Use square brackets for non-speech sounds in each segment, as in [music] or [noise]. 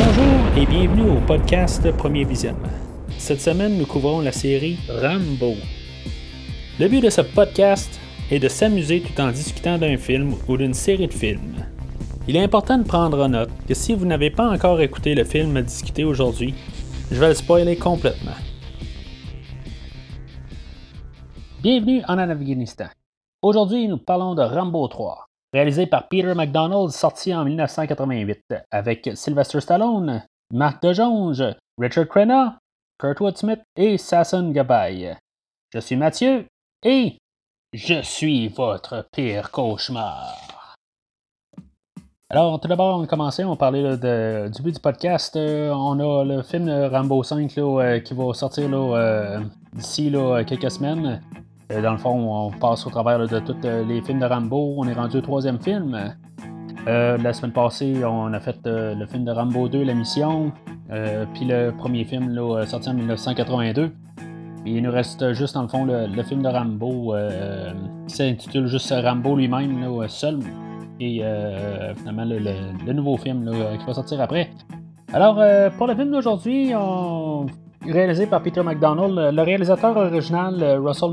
Bonjour et bienvenue au podcast Premier Visionnement. Cette semaine, nous couvrons la série Rambo. Le but de ce podcast est de s'amuser tout en discutant d'un film ou d'une série de films. Il est important de prendre en note que si vous n'avez pas encore écouté le film à discuter aujourd'hui, je vais le spoiler complètement. Bienvenue en Afghanistan. Aujourd'hui, nous parlons de Rambo 3 réalisé par Peter McDonald, sorti en 1988, avec Sylvester Stallone, Marc DeJonge, Richard Crenna, Kurtwood Smith et Sasson Gabay. Je suis Mathieu et je suis votre pire cauchemar. Alors, tout d'abord, on commencer, on va parler du début du podcast. Euh, on a le film Rambo 5 euh, qui va sortir euh, d'ici quelques semaines. Euh, dans le fond, on passe au travers de tous euh, les films de Rambo. On est rendu au troisième film. Euh, la semaine passée, on a fait le film de Rambo 2, La Mission. puis le premier film sorti en 1982. il nous reste juste, dans le fond, le, film de Rambo qui s'intitule juste Rambo lui-même, seul. Et finalement, le, nouveau film qui va sortir après. Alors, pour le film d'aujourd'hui, on réalisé par Peter McDonald. Le réalisateur original, euh, Russell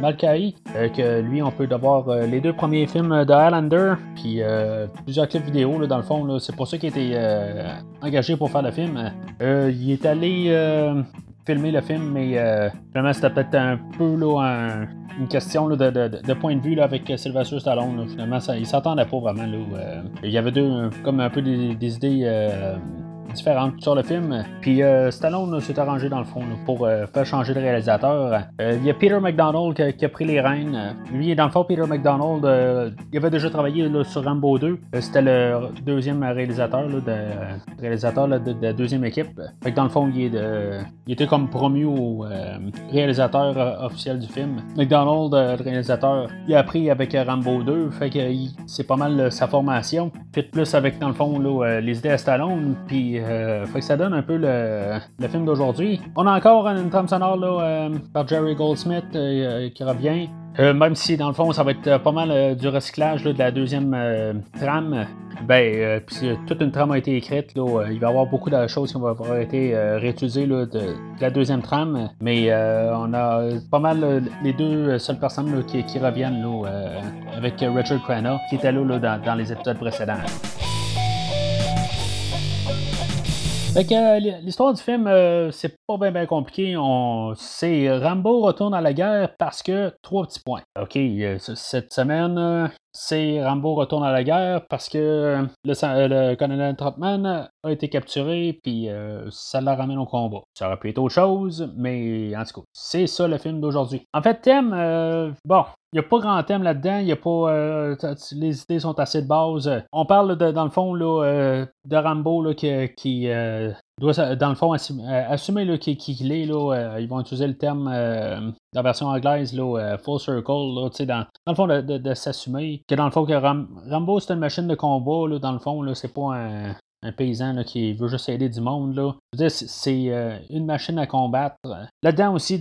Mulcahy, euh, que lui, on peut euh, les deux premiers films de Highlander, puis plusieurs clips vidéo, dans le fond. C'est pour ça qu'il a été engagé pour faire le film. il est allé filmer le film, mais vraiment, c'était peut-être un peu là, une question de, point de vue avec Sylvester Stallone. Finalement, ça, il s'entendait pas vraiment. il y avait deux, comme un peu des idées différentes sur le film. Puis euh, Stallone s'est arrangé dans le fond pour euh, faire changer de réalisateur. Euh, il y a Peter McDonald qui, a pris les rênes. Lui, dans le fond, Peter McDonald, il avait déjà travaillé sur Rambo 2. C'était le deuxième réalisateur, de, réalisateur de, la deuxième équipe. Fait que dans le fond, il, était comme promu au réalisateur officiel du film. McDonald, le réalisateur, il a appris avec Rambo 2. Fait que c'est pas mal sa formation. Fait plus avec, dans le fond, les idées à Stallone. Puis euh, fait que ça donne un peu le, film d'aujourd'hui. On a encore une trame sonore là, euh, par Jerry Goldsmith euh, qui revient. même si dans le fond ça va être pas mal du recyclage de la deuxième trame, ben toute une trame a été écrite. il va y avoir beaucoup de choses qui vont avoir été réutilisées de, la deuxième trame, mais on a pas mal les deux seules personnes qui, reviennent avec Richard Crenna qui était là, dans les épisodes précédents. Euh, l'histoire du film, euh, c'est pas bien compliqué. On... C'est Rambo retourne à la guerre parce que trois petits points. OK, euh, cette semaine, c'est Rambo retourne à la guerre parce que le, colonel Trotman a été capturé, puis ça la ramène au combat. Ça aurait pu être autre chose, mais en tout cas, c'est ça le film d'aujourd'hui. En fait, thème, bon, il n'y a pas grand thème là-dedans. Il a pas. les idées sont assez de base. On parle dans le fond là, de Rambo là, qui, doit, dans le fond, assumer, qu'il est. Là, euh, ils vont utiliser le terme, euh, la version anglaise, là, euh, full circle, là, dans, dans le fond, de, s'assumer. Que dans le fond, que Rambo, c'est une machine de combat, là, dans le fond, là, c'est pas un, paysan là, qui veut juste aider du monde. Là. C'est une machine à combattre. Là-dedans aussi,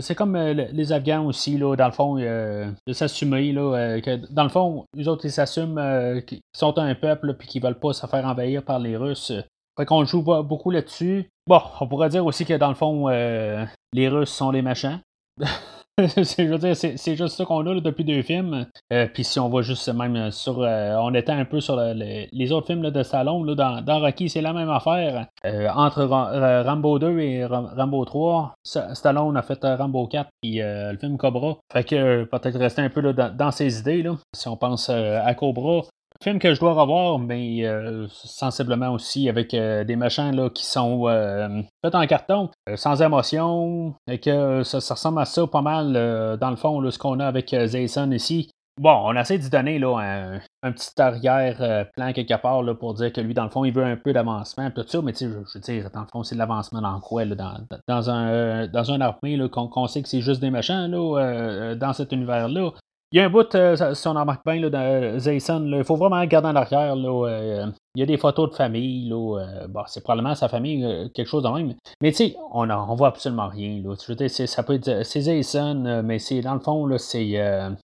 c'est comme les Afghans aussi, là, dans le fond, de s'assumer. Là, que, dans le fond, les autres, ils s'assument qu'ils sont un peuple et qu'ils veulent pas se faire envahir par les Russes. Fait qu'on joue beaucoup là-dessus. Bon, on pourrait dire aussi que dans le fond, euh, les Russes sont les machins. [laughs] je veux dire, c'est juste ça qu'on a depuis deux films. Euh, puis si on va juste même sur. Euh, on était un peu sur les autres films de salon. Là, dans, Rocky, c'est la même affaire. entre Rambo 2 et Rambo 3, Stallone a fait Rambo 4 puis le film Cobra. Fait que peut-être rester un peu dans, dans, ses idées. Là. Si on pense à Cobra, Film que je dois revoir, mais euh, sensiblement aussi avec euh, des machins là, qui sont euh, faits en carton, sans émotion, et que ça, ressemble à ça pas mal dans le fond, ce qu'on a avec Jason ici. Bon, on essaie d'y donner là, un, petit arrière-plan quelque part là, pour dire que lui, dans le fond, il veut un peu d'avancement, tout ça, mais tu sais, je, veux dire, dans le fond, c'est de l'avancement dans quoi, là, dans, dans, un, un armée qu'on sait que c'est juste des machins là, dans cet univers-là il y a un bout, si on en remarque bien, là, dans Zayson, il faut vraiment regarder en arrière. Là, il y a des photos de famille, là. Euh, c'est probablement sa famille, euh, quelque chose de même. Mais tu sais, on, on voit absolument rien, ça peut être. C'est euh, mais c'est dans le fond, c'est.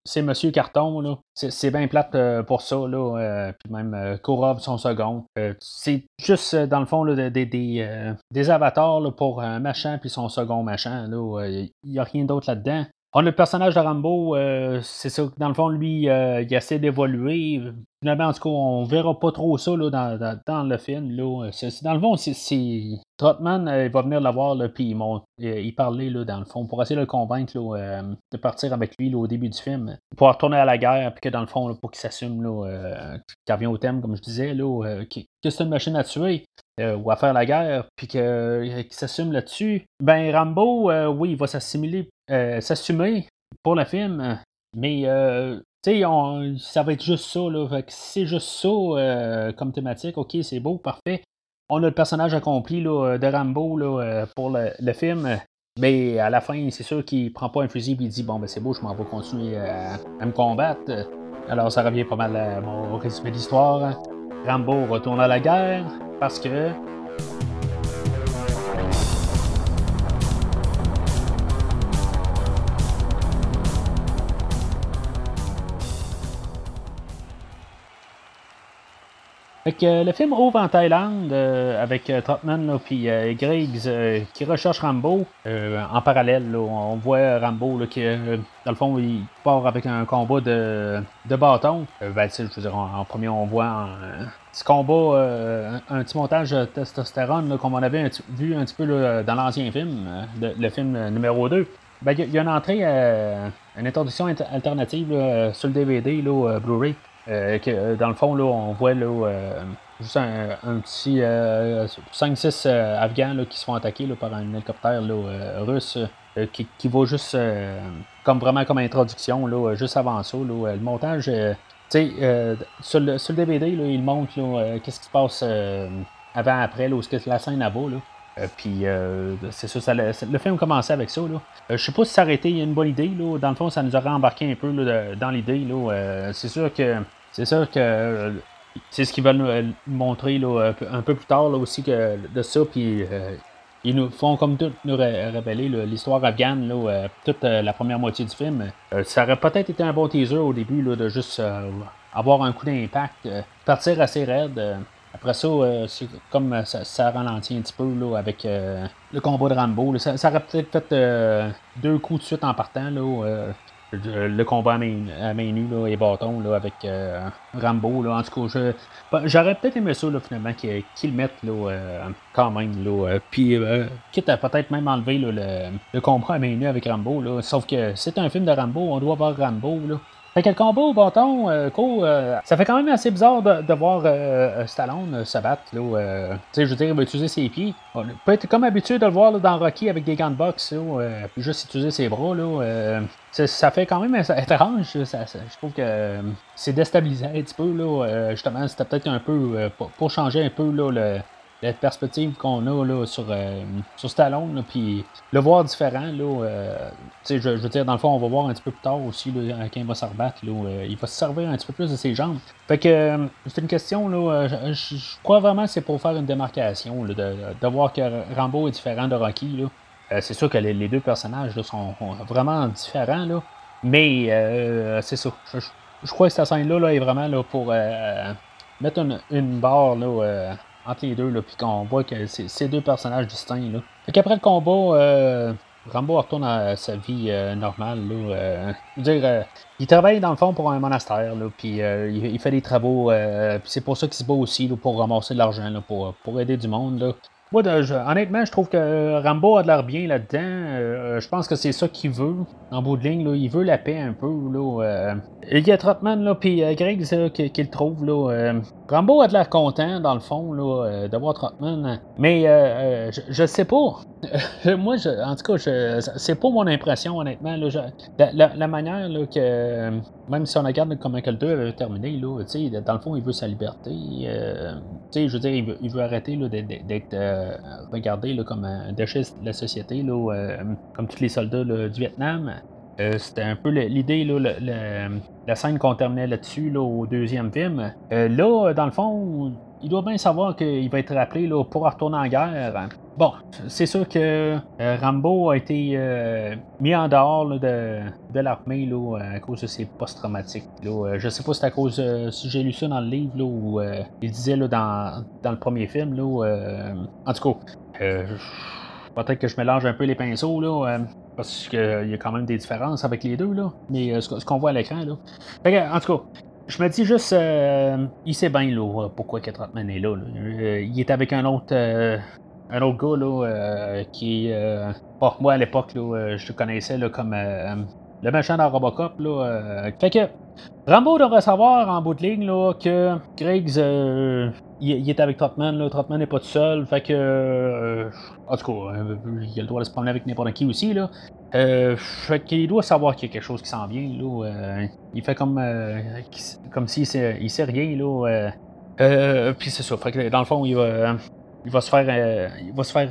c'est Monsieur Carton. C'est bien plate pour ça, là. puis même Korov, son second. c'est juste, dans le fond, des, avatars pour un machin puis son second machin. Il n'y a rien d'autre là-dedans. On a le personnage de Rambo, euh, c'est ça, dans le fond, lui, euh, il essaie d'évoluer. Finalement, en tout cas, on verra pas trop ça là, dans, le film. Là. dans le fond, c'est, Trotman, euh, il va venir le voir, puis il, il parlait, là, dans le fond, pour essayer de le convaincre de partir avec lui au début du film, pour retourner à la guerre, puis que dans le fond, pour qu'il s'assume, qu'il revient au thème, comme je disais, là, que c'est une machine à tuer. ou à faire la guerre, puis qu'il s'assume là-dessus, ben Rambo, oui, il va s'assimiler euh, s'assumer pour le film, mais euh, sais, ça va être juste ça. Là, c'est juste ça euh, comme thématique, ok, c'est beau, parfait. On a le personnage accompli là, de Rambo là, pour le, film. Mais à la fin, c'est sûr qu'il prend pas un fusil et il dit Bon, ben c'est beau, je m'en vais continuer à, me combattre. Alors, ça revient pas mal à mon résumé d'histoire. Rambo retourne à la guerre parce que le film ouvre en Thaïlande euh, avec euh, Trotman et euh, Griggs qui recherchent Rambo en parallèle. on voit Rambo qui, dans le fond, il part avec un combat de, de bâton. Ben, je veux dire, en, premier, on voit un petit combat, un, petit montage de testostérone comme on avait vu un petit peu dans l'ancien film, le film numéro 2. Ben, il y, a une entrée, une introduction alternative sur le DVD, Blu-ray. Euh, que, euh, dans le fond, là, on voit là, euh, juste un, petit 5-6 Afghans qui se font attaquer par un hélicoptère russe qui, qui, va juste comme vraiment comme introduction, là, juste avant ça. le montage, tu sais, sur, le, sur le DVD, il montre qu'est-ce qui se passe avant, après, là, où que la scène là-bas. Là. Puis c'est ça, le film commençait avec ça. Là. je sais pas si s'arrêter, il y a une bonne idée. Là. Dans le fond, ça nous aurait embarqué un peu dans l'idée. Là. c'est sûr que c'est sûr que euh, c'est ce qu'ils veulent nous montrer là, un peu plus tard là, aussi que de ça. Puis euh, ils nous font comme tout nous révéler l'histoire afghane là, euh, toute la première moitié du film. ça aurait peut-être été un bon teaser au début là, de juste avoir un coup d'impact, partir assez raide. Après ça, c'est comme ça, ralentit un petit peu là, avec le combat de Rambo. Ça, aurait peut-être fait deux coups de suite en partant. Là, le combat à main, nue et bâton là, avec euh, Rambo. Là. En tout cas, j'aurais peut-être aimé ça finalement qu'ils le mettent là, euh, quand même. Là, euh, puis quitte à peut-être même enlever le, le, combat à main nue avec Rambo. Là, sauf que c'est un film de Rambo, on doit voir Rambo. Là. Fait que le combat au bâton, euh, euh, ça fait quand même assez bizarre de, voir euh, Stallone se battre. Là, tu sais, je veux dire, il va utiliser ses pieds. On peut être comme habitué de le voir dans Rocky avec des gants de boxe, puis juste utiliser ses bras. Là, ça fait quand même étrange. je trouve que c'est déstabilisé un petit peu. Là, justement, c'était peut-être un peu pour, changer un peu là, le, la perspective qu'on a là, sur, euh, sur Stallone, puis le voir différent, là, euh, je, je, veux dire, dans le fond, on va voir un petit peu plus tard aussi là, quand il va se rebattre, là, euh, il va se servir un petit peu plus de ses jambes. Fait que c'est une question, là, je, crois vraiment que c'est pour faire une démarcation, de, de, voir que Rambo est différent de Rocky. Là. c'est sûr que les, deux personnages là, sont vraiment différents, là, mais c'est ça. Je, crois que cette scène-là là, est vraiment là, pour mettre une, une barre là, entre les deux, là, puis qu'on voit que c'est deux personnages distincts. Là. Fait qu'après le combat, euh, Rambo retourne à sa vie euh, normale. Là, euh, dire, euh, il travaille dans le fond pour un monastère, là, puis il, fait des travaux, puis c'est pour ça qu'il se bat aussi là, pour ramasser de l'argent, pour, pour aider du monde. Là. Moi, honnêtement, je trouve que Rambo a de l'air bien là-dedans. Euh, je pense que c'est ça qu'il veut, en bout de ligne. Là. Il veut la paix un peu. Là, euh. Il y a Trotman, là, puis euh, Greg, c'est qui, qui, le trouve. Là, Rambo a de l'air content, dans le fond, là, d'avoir Trotman. Mais je, je sais pas. [laughs] Moi, je, en tout cas, c'est pas mon impression, honnêtement. Là, la, manière là, que, même si on regarde comment que le 2 avait terminé, là, dans le fond, il veut sa liberté. je veux dire, il veut, il veut arrêter d'être euh, regardé comme un déchet de la société, là, euh, comme tous les soldats du Vietnam. c'était un peu l'idée, la scène qu'on terminait là-dessus au deuxième film. là, dans le fond, il doit bien savoir qu'il va être rappelé là, pour retourner en guerre. Bon, c'est sûr que euh, Rambo a été euh, mis en dehors de, l'armée à cause de ses post-traumatiques. Euh, je sais pas si c'est à cause, si j'ai lu ça dans le livre, là, où il disait là, dans, le premier film, là, en tout cas, peut-être que je mélange un peu les pinceaux, là, parce qu'il y a quand même des différences avec les deux, là, mais ce, qu'on voit à l'écran. Là. en tout cas, je me dis juste, euh, il sait bien là, pourquoi que Trotman est là. Euh, il est avec un autre, euh, un autre gars là, qui est. bon, moi à l'époque, je le connaissais là, comme le méchant dans Robocop. Là, fait que Rambo devrait savoir en bout de ligne là, que Griggs il, est avec Trotman, là. Trotman n'est pas tout seul. Fait que. en tout cas, il a le droit de se promener avec n'importe qui aussi. Là. Euh, fait qu'il doit savoir qu'il y a quelque chose qui s'en vient. Là, euh, il fait comme, euh, comme s'il sait, il sait rien. Là, euh, puis c'est ça. Fait que dans le fond, il va, il va se faire, il va se faire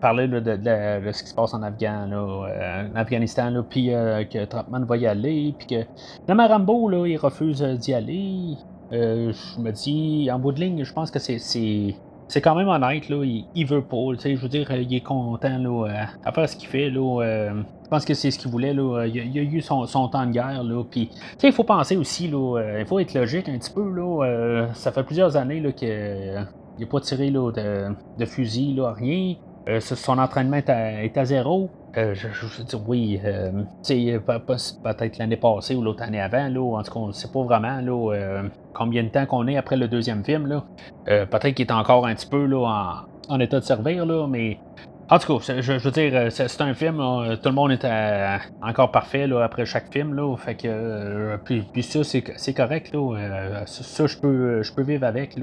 parler de, de, ce qui se passe en, Afghan, là, en Afghanistan. Là, puis que Trotman va y aller. Puis que le Rambo, là, il refuse d'y aller. je me dis, en bout de ligne, je pense que c'est c'est quand même honnête, là, il, veut pas, je veux dire, il est content là, euh, à faire ce qu'il fait. Là, euh, je pense que c'est ce qu'il voulait. Là, il, a, eu son, temps de guerre. Là, puis, il faut penser aussi, là, euh, il faut être logique un petit peu. Là, ça fait plusieurs années là, qu'il n'a pas tiré là, de, fusil, là, rien. Euh, son entraînement est à, zéro. Euh, je, veux dire, oui, euh, peut-être l'année passée ou l'autre année avant, là, en tout cas, on ne sait pas vraiment là, combien de temps qu'on est après le deuxième film. Peut-être qu'il est encore un petit peu là, en, en état de servir, là, mais en tout cas, je, veux dire, euh, c'est un film, tout le monde est encore parfait là, après chaque film. Là, fait que, euh, puis, ça, c'est correct. Là, euh, ça, je peux, je peux vivre avec.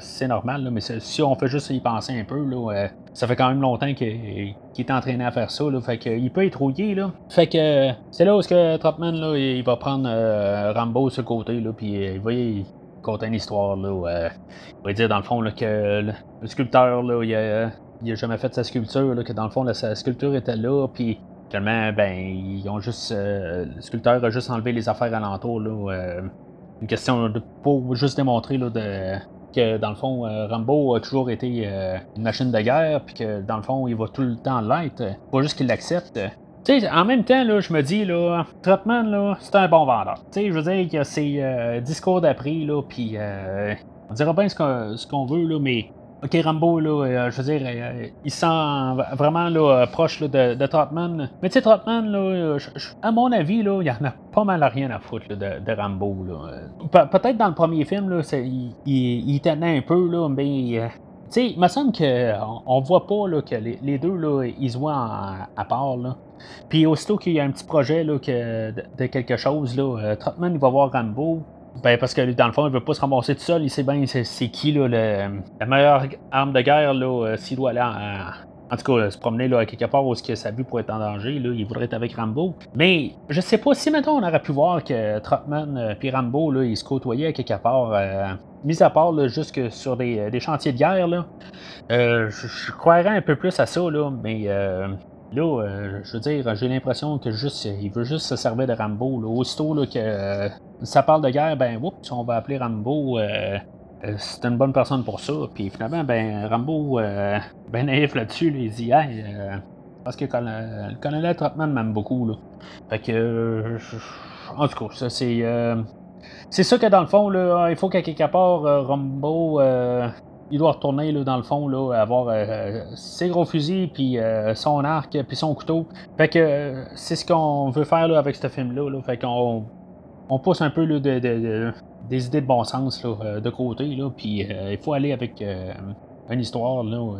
C'est normal. Là, mais si on fait juste y penser un peu, là, ça fait quand même longtemps qu'il est entraîné à faire ça. Là, fait qu'il peut être rouillé. Là. Fait que c'est là où que Trotman là, il va prendre Rambo sur le côté. Là, puis il va y conter une histoire. Là, il va dire dans le fond là, que le, sculpteur, là, il a il a jamais fait sa sculpture, que dans le fond, sa sculpture était là, puis finalement, ben, ils ont juste. Euh, le sculpteur a juste enlevé les affaires alentour. Euh, une question de, pour juste démontrer de, que dans le fond, euh, Rambo a toujours été une machine de guerre, puis que dans le fond, il va tout le temps l'être. Pas juste qu'il l'accepte. Tu sais, en même temps, là, je me dis, là, Trotman, là, c'est un bon vendeur. Tu sais, je veux dire, il y a ses discours d'après, là, puis on dira bien ce qu'on veut, là, mais OK, Rambo, là, euh, je veux dire, euh, il sent vraiment là, proche de, de Trotman. Mais tu sais, Trotman, là, à mon avis, là, il en a pas mal à rien à foutre de, Rambo. Là. peut-être dans le premier film, là, il, tenait un peu, là, mais euh, tu sais, il me semble qu'on on voit pas là, que les, deux, là, ils se voient à part. Là. Puis aussitôt qu'il y a un petit projet là, que, de, quelque chose, là, Trotman, il va voir Rambo. Ben, parce que dans le fond, il veut pas se ramasser tout seul. Il sait bien c'est qui là, la meilleure arme de guerre là, euh, s'il doit aller en, tout cas, se promener là, quelque part où sa vie pourrait être en danger, là, il voudrait être avec Rambo. Mais je sais pas si maintenant on aurait pu voir que Trotman et euh, Rambo, là, ils se côtoyaient quelque part. Euh, mis à part là, juste sur des, des, chantiers de guerre, là, je, croirais un peu plus à ça, là, mais Là, euh, je veux dire, j'ai l'impression que juste, il veut juste se servir de Rambo. Là. Aussitôt là, que euh, ça parle de guerre, ben, oups, on va appeler Rambo. Euh, c'est une bonne personne pour ça. Puis finalement, ben, Rambo, ben naïf là-dessus, dit, hey, parce que le colonel Trotman m'aime beaucoup. Là. Fait que, en tout cas, ça c'est. c'est ça que dans le fond, il faut qu'à quelque part, Rambo il doit retourner là, dans le fond, là, avoir euh, ses gros fusils, puis euh, son arc, puis son couteau. Fait que euh, c'est ce qu'on veut faire là, avec ce film-là. Là. Fait qu'on on pousse un peu des idées de bon sens là, de côté, là, puis il faut aller avec une histoire. Là,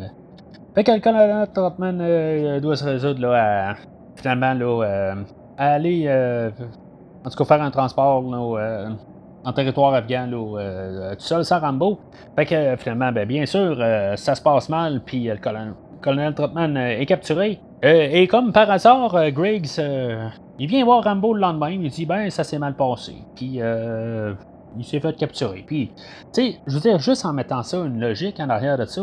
Fait que le colonel Trotman doit se résoudre là, à, finalement là, à aller en tout cas faire un transport là, en territoire afghan, là, euh, tout seul sans Rambo. Fait que finalement, ben, bien sûr, euh, ça se passe mal, puis euh, le colonel, colonel Trotman est capturé. et comme par hasard, Griggs, il vient voir Rambo le lendemain, il dit ben ça s'est mal passé, puis il s'est fait capturer. Puis, tu sais, je veux dire, juste en mettant ça, une logique en arrière de ça,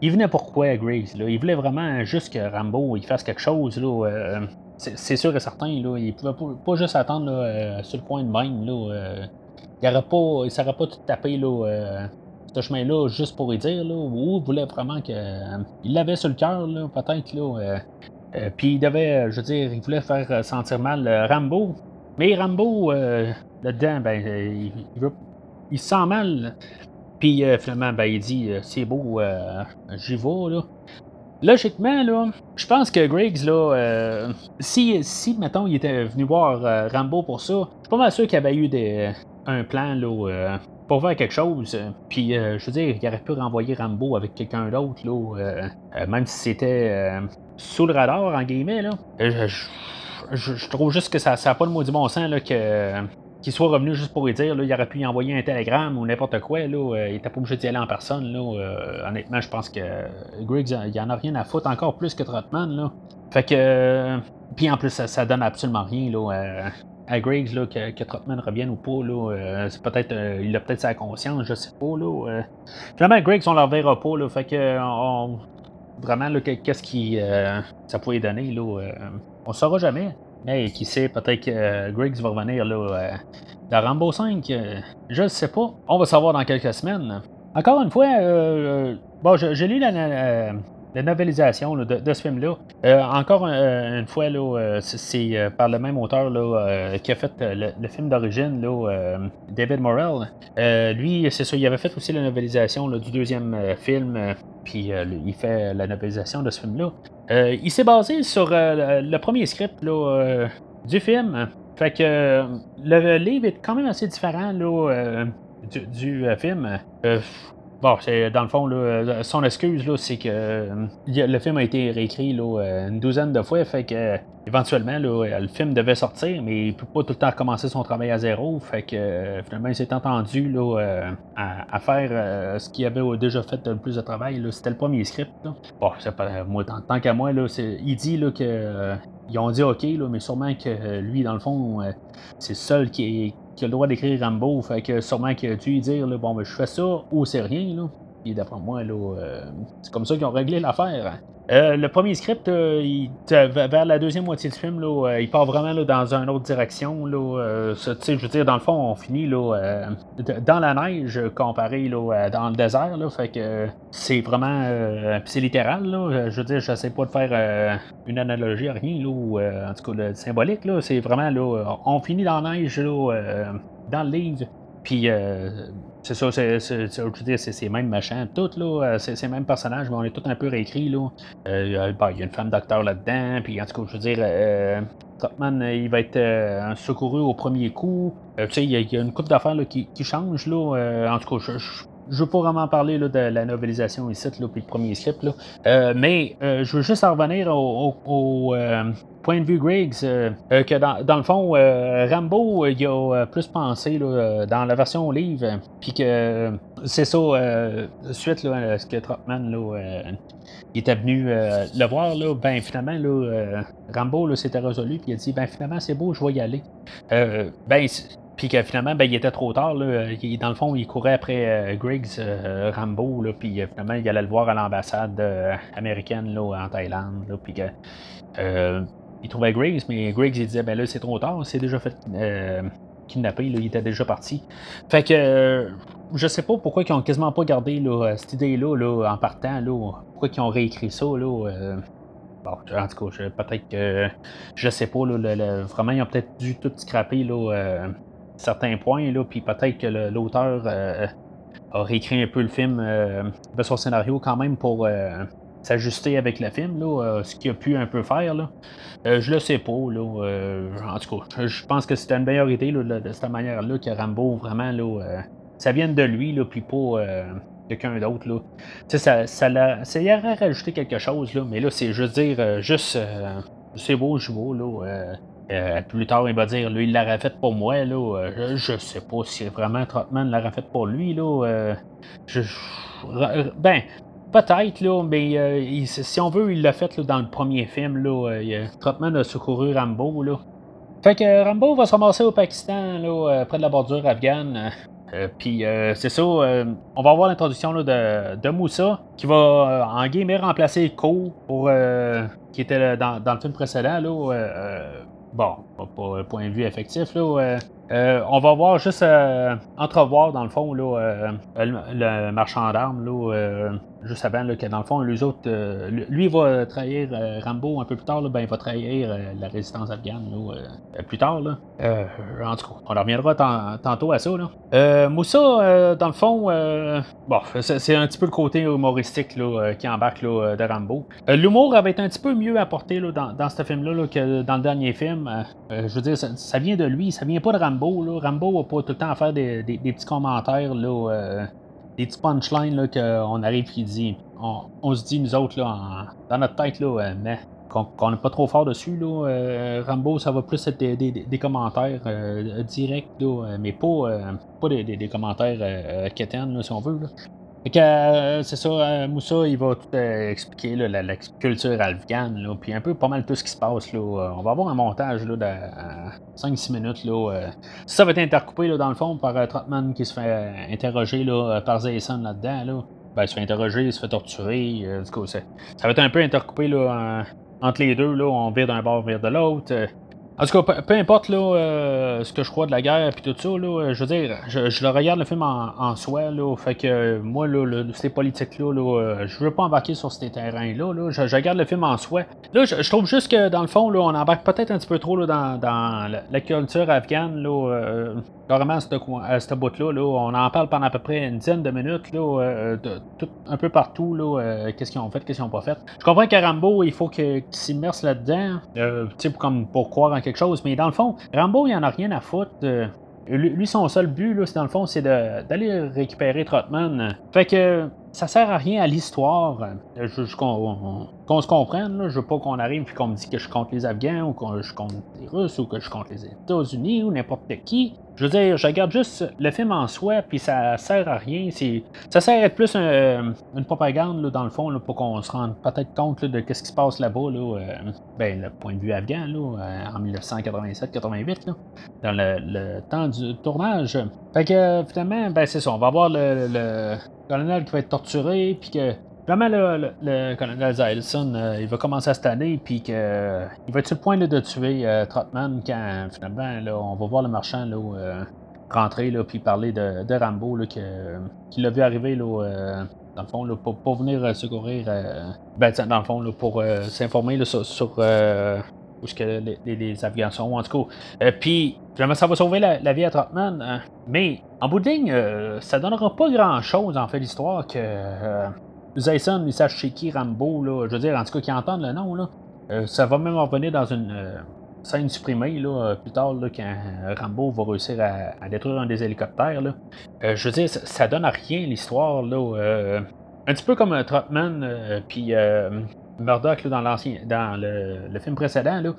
il venait pourquoi, Griggs? Là? Il voulait vraiment juste que Rambo il fasse quelque chose. Là, c'est sûr et certain, là, il pouvait pas, juste attendre sur le coin de même. Là, il ne pas, il pas tout tapé là, ce chemin-là juste pour y dire, là, ou il voulait vraiment qu'il l'avait sur le cœur, peut-être. Là, puis il devait, je veux dire, il voulait faire sentir mal Rambo. Mais Rambo, là-dedans, ben, il, il, se sent mal. Puis finalement, ben, il dit c'est beau, j'y vais. Là. Logiquement, là, je pense que Griggs, là, euh, si, si, mettons, il était venu voir euh, Rambo pour ça, je suis pas mal sûr qu'il avait eu des, un plan, là, euh, pour faire quelque chose. Puis, je veux dire, il aurait pu renvoyer Rambo avec quelqu'un d'autre, là, même si c'était sous le radar, en guillemets, là. Je, trouve juste que ça n'a pas le mot du bon sens, là, que qu'il soit revenu juste pour lui dire, là, il aurait pu y envoyer un télégramme ou n'importe quoi, là, euh, il était pas obligé d'y aller en personne. Là, euh, honnêtement, je pense que Griggs, il en a rien à foutre encore plus que Trotman. Là. Fait que. euh, puis en plus, ça, donne absolument rien là, à Griggs là, que, que Trotman revienne ou pas. Là, euh, c'est peut-être, il a peut-être sa conscience, je sais pas. Là, Finalement, Griggs, on leur verra pas. Là, fait que. On, vraiment, qu'est-ce qui ça pourrait donner. Là, on saura jamais. Mais qui sait, peut-être que euh, Griggs va revenir là, euh, dans Rambo 5. Euh, je ne sais pas. On va savoir dans quelques semaines. Encore une fois, bon, j'ai lu la, la novélisation de, ce film-là. encore une fois, c'est par le même auteur qui a fait le, film d'origine, David Morrell. lui, c'est ça, il avait fait aussi la novélisation du deuxième film, puis il fait la novélisation de ce film-là. Euh, il s'est basé sur euh, le premier script euh, du film. Fait que le livre est quand même assez différent du, film. Bon, c'est dans le fond, là, son excuse, là, c'est que euh, le film a été réécrit là, une douzaine de fois, fait que éventuellement, là, le film devait sortir, mais il peut pas tout le temps recommencer son travail à zéro, fait que finalement, il s'est entendu là, euh, à, faire euh, ce qu'il avait déjà fait le plus de travail. C'était le premier script. Bon, c'est pas moi, tant, qu'à moi, là, il dit là, que ils ont dit OK, là, mais sûrement que lui, dans le fond, c'est le seul qui est qui a le droit d'écrire Rambo, fait que sûrement qu'il a dû dire là, bon ben je fais ça ou c'est rien là. Et d'après moi, là, euh, c'est comme ça qu'ils ont réglé l'affaire. Euh, le premier script, euh, vers la deuxième moitié du film, là, il part vraiment dans une autre direction. Là, je veux dire, dans le fond, on finit là, dans la neige comparé là, dans le désert. Là, fait que c'est vraiment. c'est littéral. Là, je veux dire, je sais pas de faire une analogie à rien, là, ou en tout cas symbolique. Là, c'est vraiment là, on finit dans la neige là, dans le livre. Puis c'est ça, c'est, c'est, c'est, c'est mêmes machins, tout, là, euh, c'est ces mêmes personnages, mais on est tous un peu réécrits, là. Euh, bah, il y a une femme docteur là-dedans, puis en tout cas, je veux dire, euh, Topman, il va être euh, secouru au premier coup. tu sais, il y, a une coupe d'affaires qui, qui change, là. en tout cas, je, je veux pas vraiment parler là, de la novelisation ici, là, puis le premier script. Là. mais je veux juste en revenir au, point de vue Griggs, euh, euh, que dans, le fond, euh, Rambo, il a plus pensé dans la version livre, puis que c'est ça, suite à ce que Trotman était venu le voir, là, ben finalement, là, Rambo s'était résolu, puis il a dit, ben finalement, c'est beau, je vais y aller. ben, puis que finalement, ben, il était trop tard. Là. dans le fond, il courait après Griggs Rambo. Là, puis finalement, il allait le voir à l'ambassade américaine là, en Thaïlande. puis que il trouvait Griggs, mais Griggs il disait ben là c'est trop tard, c'est déjà fait euh, kidnapper, il était déjà parti. Fait que euh, je sais pas pourquoi ils ont quasiment pas gardé là, cette idée-là là, en partant, là, pourquoi ils ont réécrit ça. Là, euh, bon, en tout cas, peut-être que je sais pas, là, vraiment ils ont peut-être dû tout scraper là, certains points, là, puis peut-être que l'auteur a réécrit un peu le film, de son scénario quand même pour s'ajuster avec le film, là, euh, ce qu'il a pu un peu faire. Là. Euh, je le sais pas. Là, euh, en tout cas, je pense que c'était une meilleure idée de cette manière-là que Rambo, vraiment, là, ça vient de lui, là, puis pas quelqu'un d'autre. Là. Ça, ça, ça y aurait rajouté quelque chose, là, mais là, c'est juste dire, juste, c'est beau, je là. Plus tard, il va dire, lui, il l'aurait fait pour moi. Là, je, sais pas si vraiment Trotman l'aurait fait pour lui. Là, je, ben, Peut-être, là, mais euh, si on veut, il l'a fait dans le premier film. Là, euh, Trotman a secouru Rambo. Là. Fait que Rambo va se ramasser au Pakistan, là, euh, près de la bordure afghane. puis c'est ça, on va avoir l'introduction de, de, Moussa qui va en guillemets remplacer Ko qui était dans, dans, le film précédent là, bon, pas point de vue effectif là, euh, on va voir juste euh, entrevoir dans le fond là, euh, le, marchand d'armes là, juste avant que dans le fond lui va trahir Rambo un peu plus tard ben, il va trahir la résistance afghane plus tard en tout cas on reviendra tantôt à ça Moussa dans le fond bon c'est un petit peu le côté humoristique qui embarque de Rambo. L'humour avait été un petit peu mieux apporté dans, dans ce film là, que dans le dernier film. Je veux dire ça, ça, vient de lui ça vient pas de Rambo Rambo. Rambo va pas tout le temps faire des, petits commentaires, euh, des petits punchlines qu'on arrive qui dit. On, se dit, nous autres, dans notre tête, euh, mais qu'on n'est pas trop fort dessus. Euh, Rambo, ça va plus être des, commentaires directs, mais pas, des, commentaires quétaines, si on veut. Euh, c'est ça, euh, Moussa, il va tout euh, expliquer la, culture afghane, puis un peu pas mal tout ce qui se passe. Là, on va avoir un montage là, de 5-6 minutes. Là, ça va être intercoupé là, dans le fond par Trotman qui se fait interroger là, par Zayson là-dedans. Là. Ben, il se fait interroger, il se fait torturer. du coup, ça va être un peu intercoupé là, entre les deux. Là, on vire d'un bord, on vire de l'autre. En tout cas, peu, importe là, euh, ce que je crois de la guerre et tout ça, là, je veux dire, je, le regarde le film en, soi, là, fait que moi, là, ces politiques-là, là, euh, je veux pas embarquer sur ces terrains-là, là, je, regarde le film en soi. Là, je, trouve juste que dans le fond, là, on embarque peut-être un petit peu trop là, dans, la, culture afghane, là, euh, à ce bout-là, là, on en parle pendant à peu près une dizaine de minutes, là, un peu partout, là, qu'est-ce qu'ils ont fait, qu'est-ce qu'ils ont pas fait. Je comprends qu'à Rambo, il faut qu'il s'immerse là-dedans, comme pour croire en chose. Mais dans le fond, Rambo, il en a rien à foutre. Lui, son seul but, là, dans le fond, c'est d'aller récupérer Trotman. Fait que ça sert à rien à l'histoire. Je, qu'on se comprenne, je veux pas qu'on arrive et qu'on me dise que je compte les Afghans ou que je compte les Russes ou que je compte les États-Unis ou n'importe qui. Je veux dire, je regarde juste le film en soi, puis ça sert à rien. Ça sert à être plus une propagande, là, dans le fond, pour qu'on se rende peut-être compte de ce qui se passe là-bas, là, euh, ben, le point de vue afghan, là, euh, en 1987-88, dans le, temps du tournage. Fait que, finalement, ben, c'est ça. On va voir le, le colonel qui va être torturé, puis que Vraiment, le, colonel Zylson, euh, il va commencer à se tanner, puis qu'il il va être sur le point de tuer euh, Trotman quand finalement, là, on va voir le marchand là, euh, rentrer, là, puis parler de, Rambo, là, qui l'a vu arriver, là, dans le fond, là, pour, venir secourir, ben, dans le fond, là, pour s'informer sur, sur où que les, les, Afghans sont, en tout cas. puis, vraiment, ça va sauver la, vie à Trotman, hein. mais en bout de ligne, ça donnera pas grand-chose, en fait, l'histoire que Zayson, il sache chez qui Rambo, là, je veux dire, en tout cas, qui entendent le nom, là, euh, ça va même revenir dans une euh, scène supprimée, là, euh, plus tard, là, quand Rambo va réussir à, détruire un des hélicoptères. Là. je veux dire, ça, donne à rien l'histoire, là. un petit peu comme Trotman, puis Murdoch dans dans le, le, film précédent, là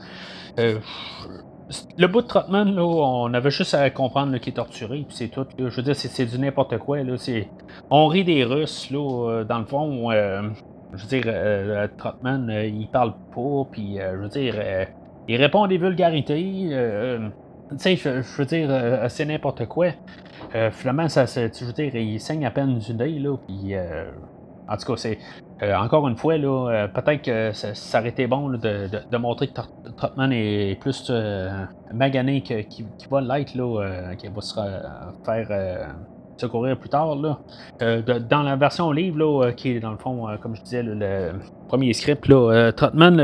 le bout de Trotman, là, on avait juste à comprendre qu'il est torturé, puis c'est tout. Je veux dire, c'est du n'importe quoi. Là, on rit des Russes, là, euh, dans le fond. Euh, je veux dire, euh, Trotman, il parle pas, puis je veux dire, il répond à des vulgarités. tu sais, je, veux dire, c'est n'importe quoi. finalement, ça, je veux dire, il saigne à peine du nez, là, puis en tout cas, c'est euh, encore une fois, là, euh, peut-être que ça, aurait été bon de, montrer que Trotman est plus euh, magané qu'il qui va l'être, qu'il va se faire secourir plus tard. Là. dans la version livre, là, qui est dans le fond, comme je disais, le premier script, là, Trotman,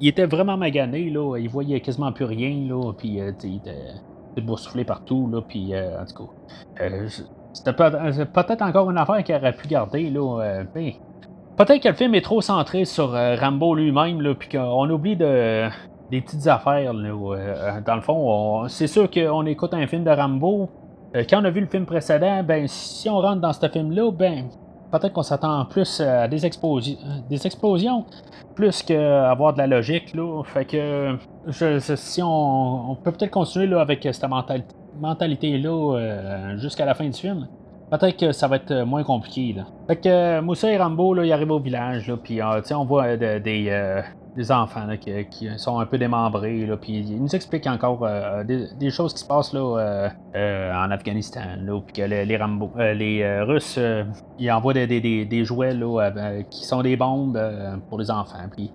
il, était vraiment magané, là, il voyait quasiment plus rien, là, puis il était boursouflé partout, là, puis en tout cas. C'était peut-être encore une affaire qu'il aurait pu garder. Là, peut-être que le film est trop centré sur euh, Rambo lui-même, puis qu'on oublie de, des petites affaires. Euh, dans le fond, c'est sûr qu'on écoute un film de Rambo. Euh, quand on a vu le film précédent, ben si on rentre dans ce film-là, ben peut-être qu'on s'attend plus à des, explosions, plus qu'à avoir de la logique. Là. Fait que si on, peut peut-être continuer avec cette mentalité mentalité-là jusqu'à la fin du film, peut-être que ça va être moins compliqué. Là. Fait que euh, Moussa et Rambo, là, ils arrivent au village, là, puis euh, on voit des enfants qui, sont un peu démembrés. Là, puis il nous explique encore des, choses qui se passent là, en Afghanistan. Là, puis que les, les, les Russes ils envoient des, jouets là, qui sont des bombes pour les enfants. Puis,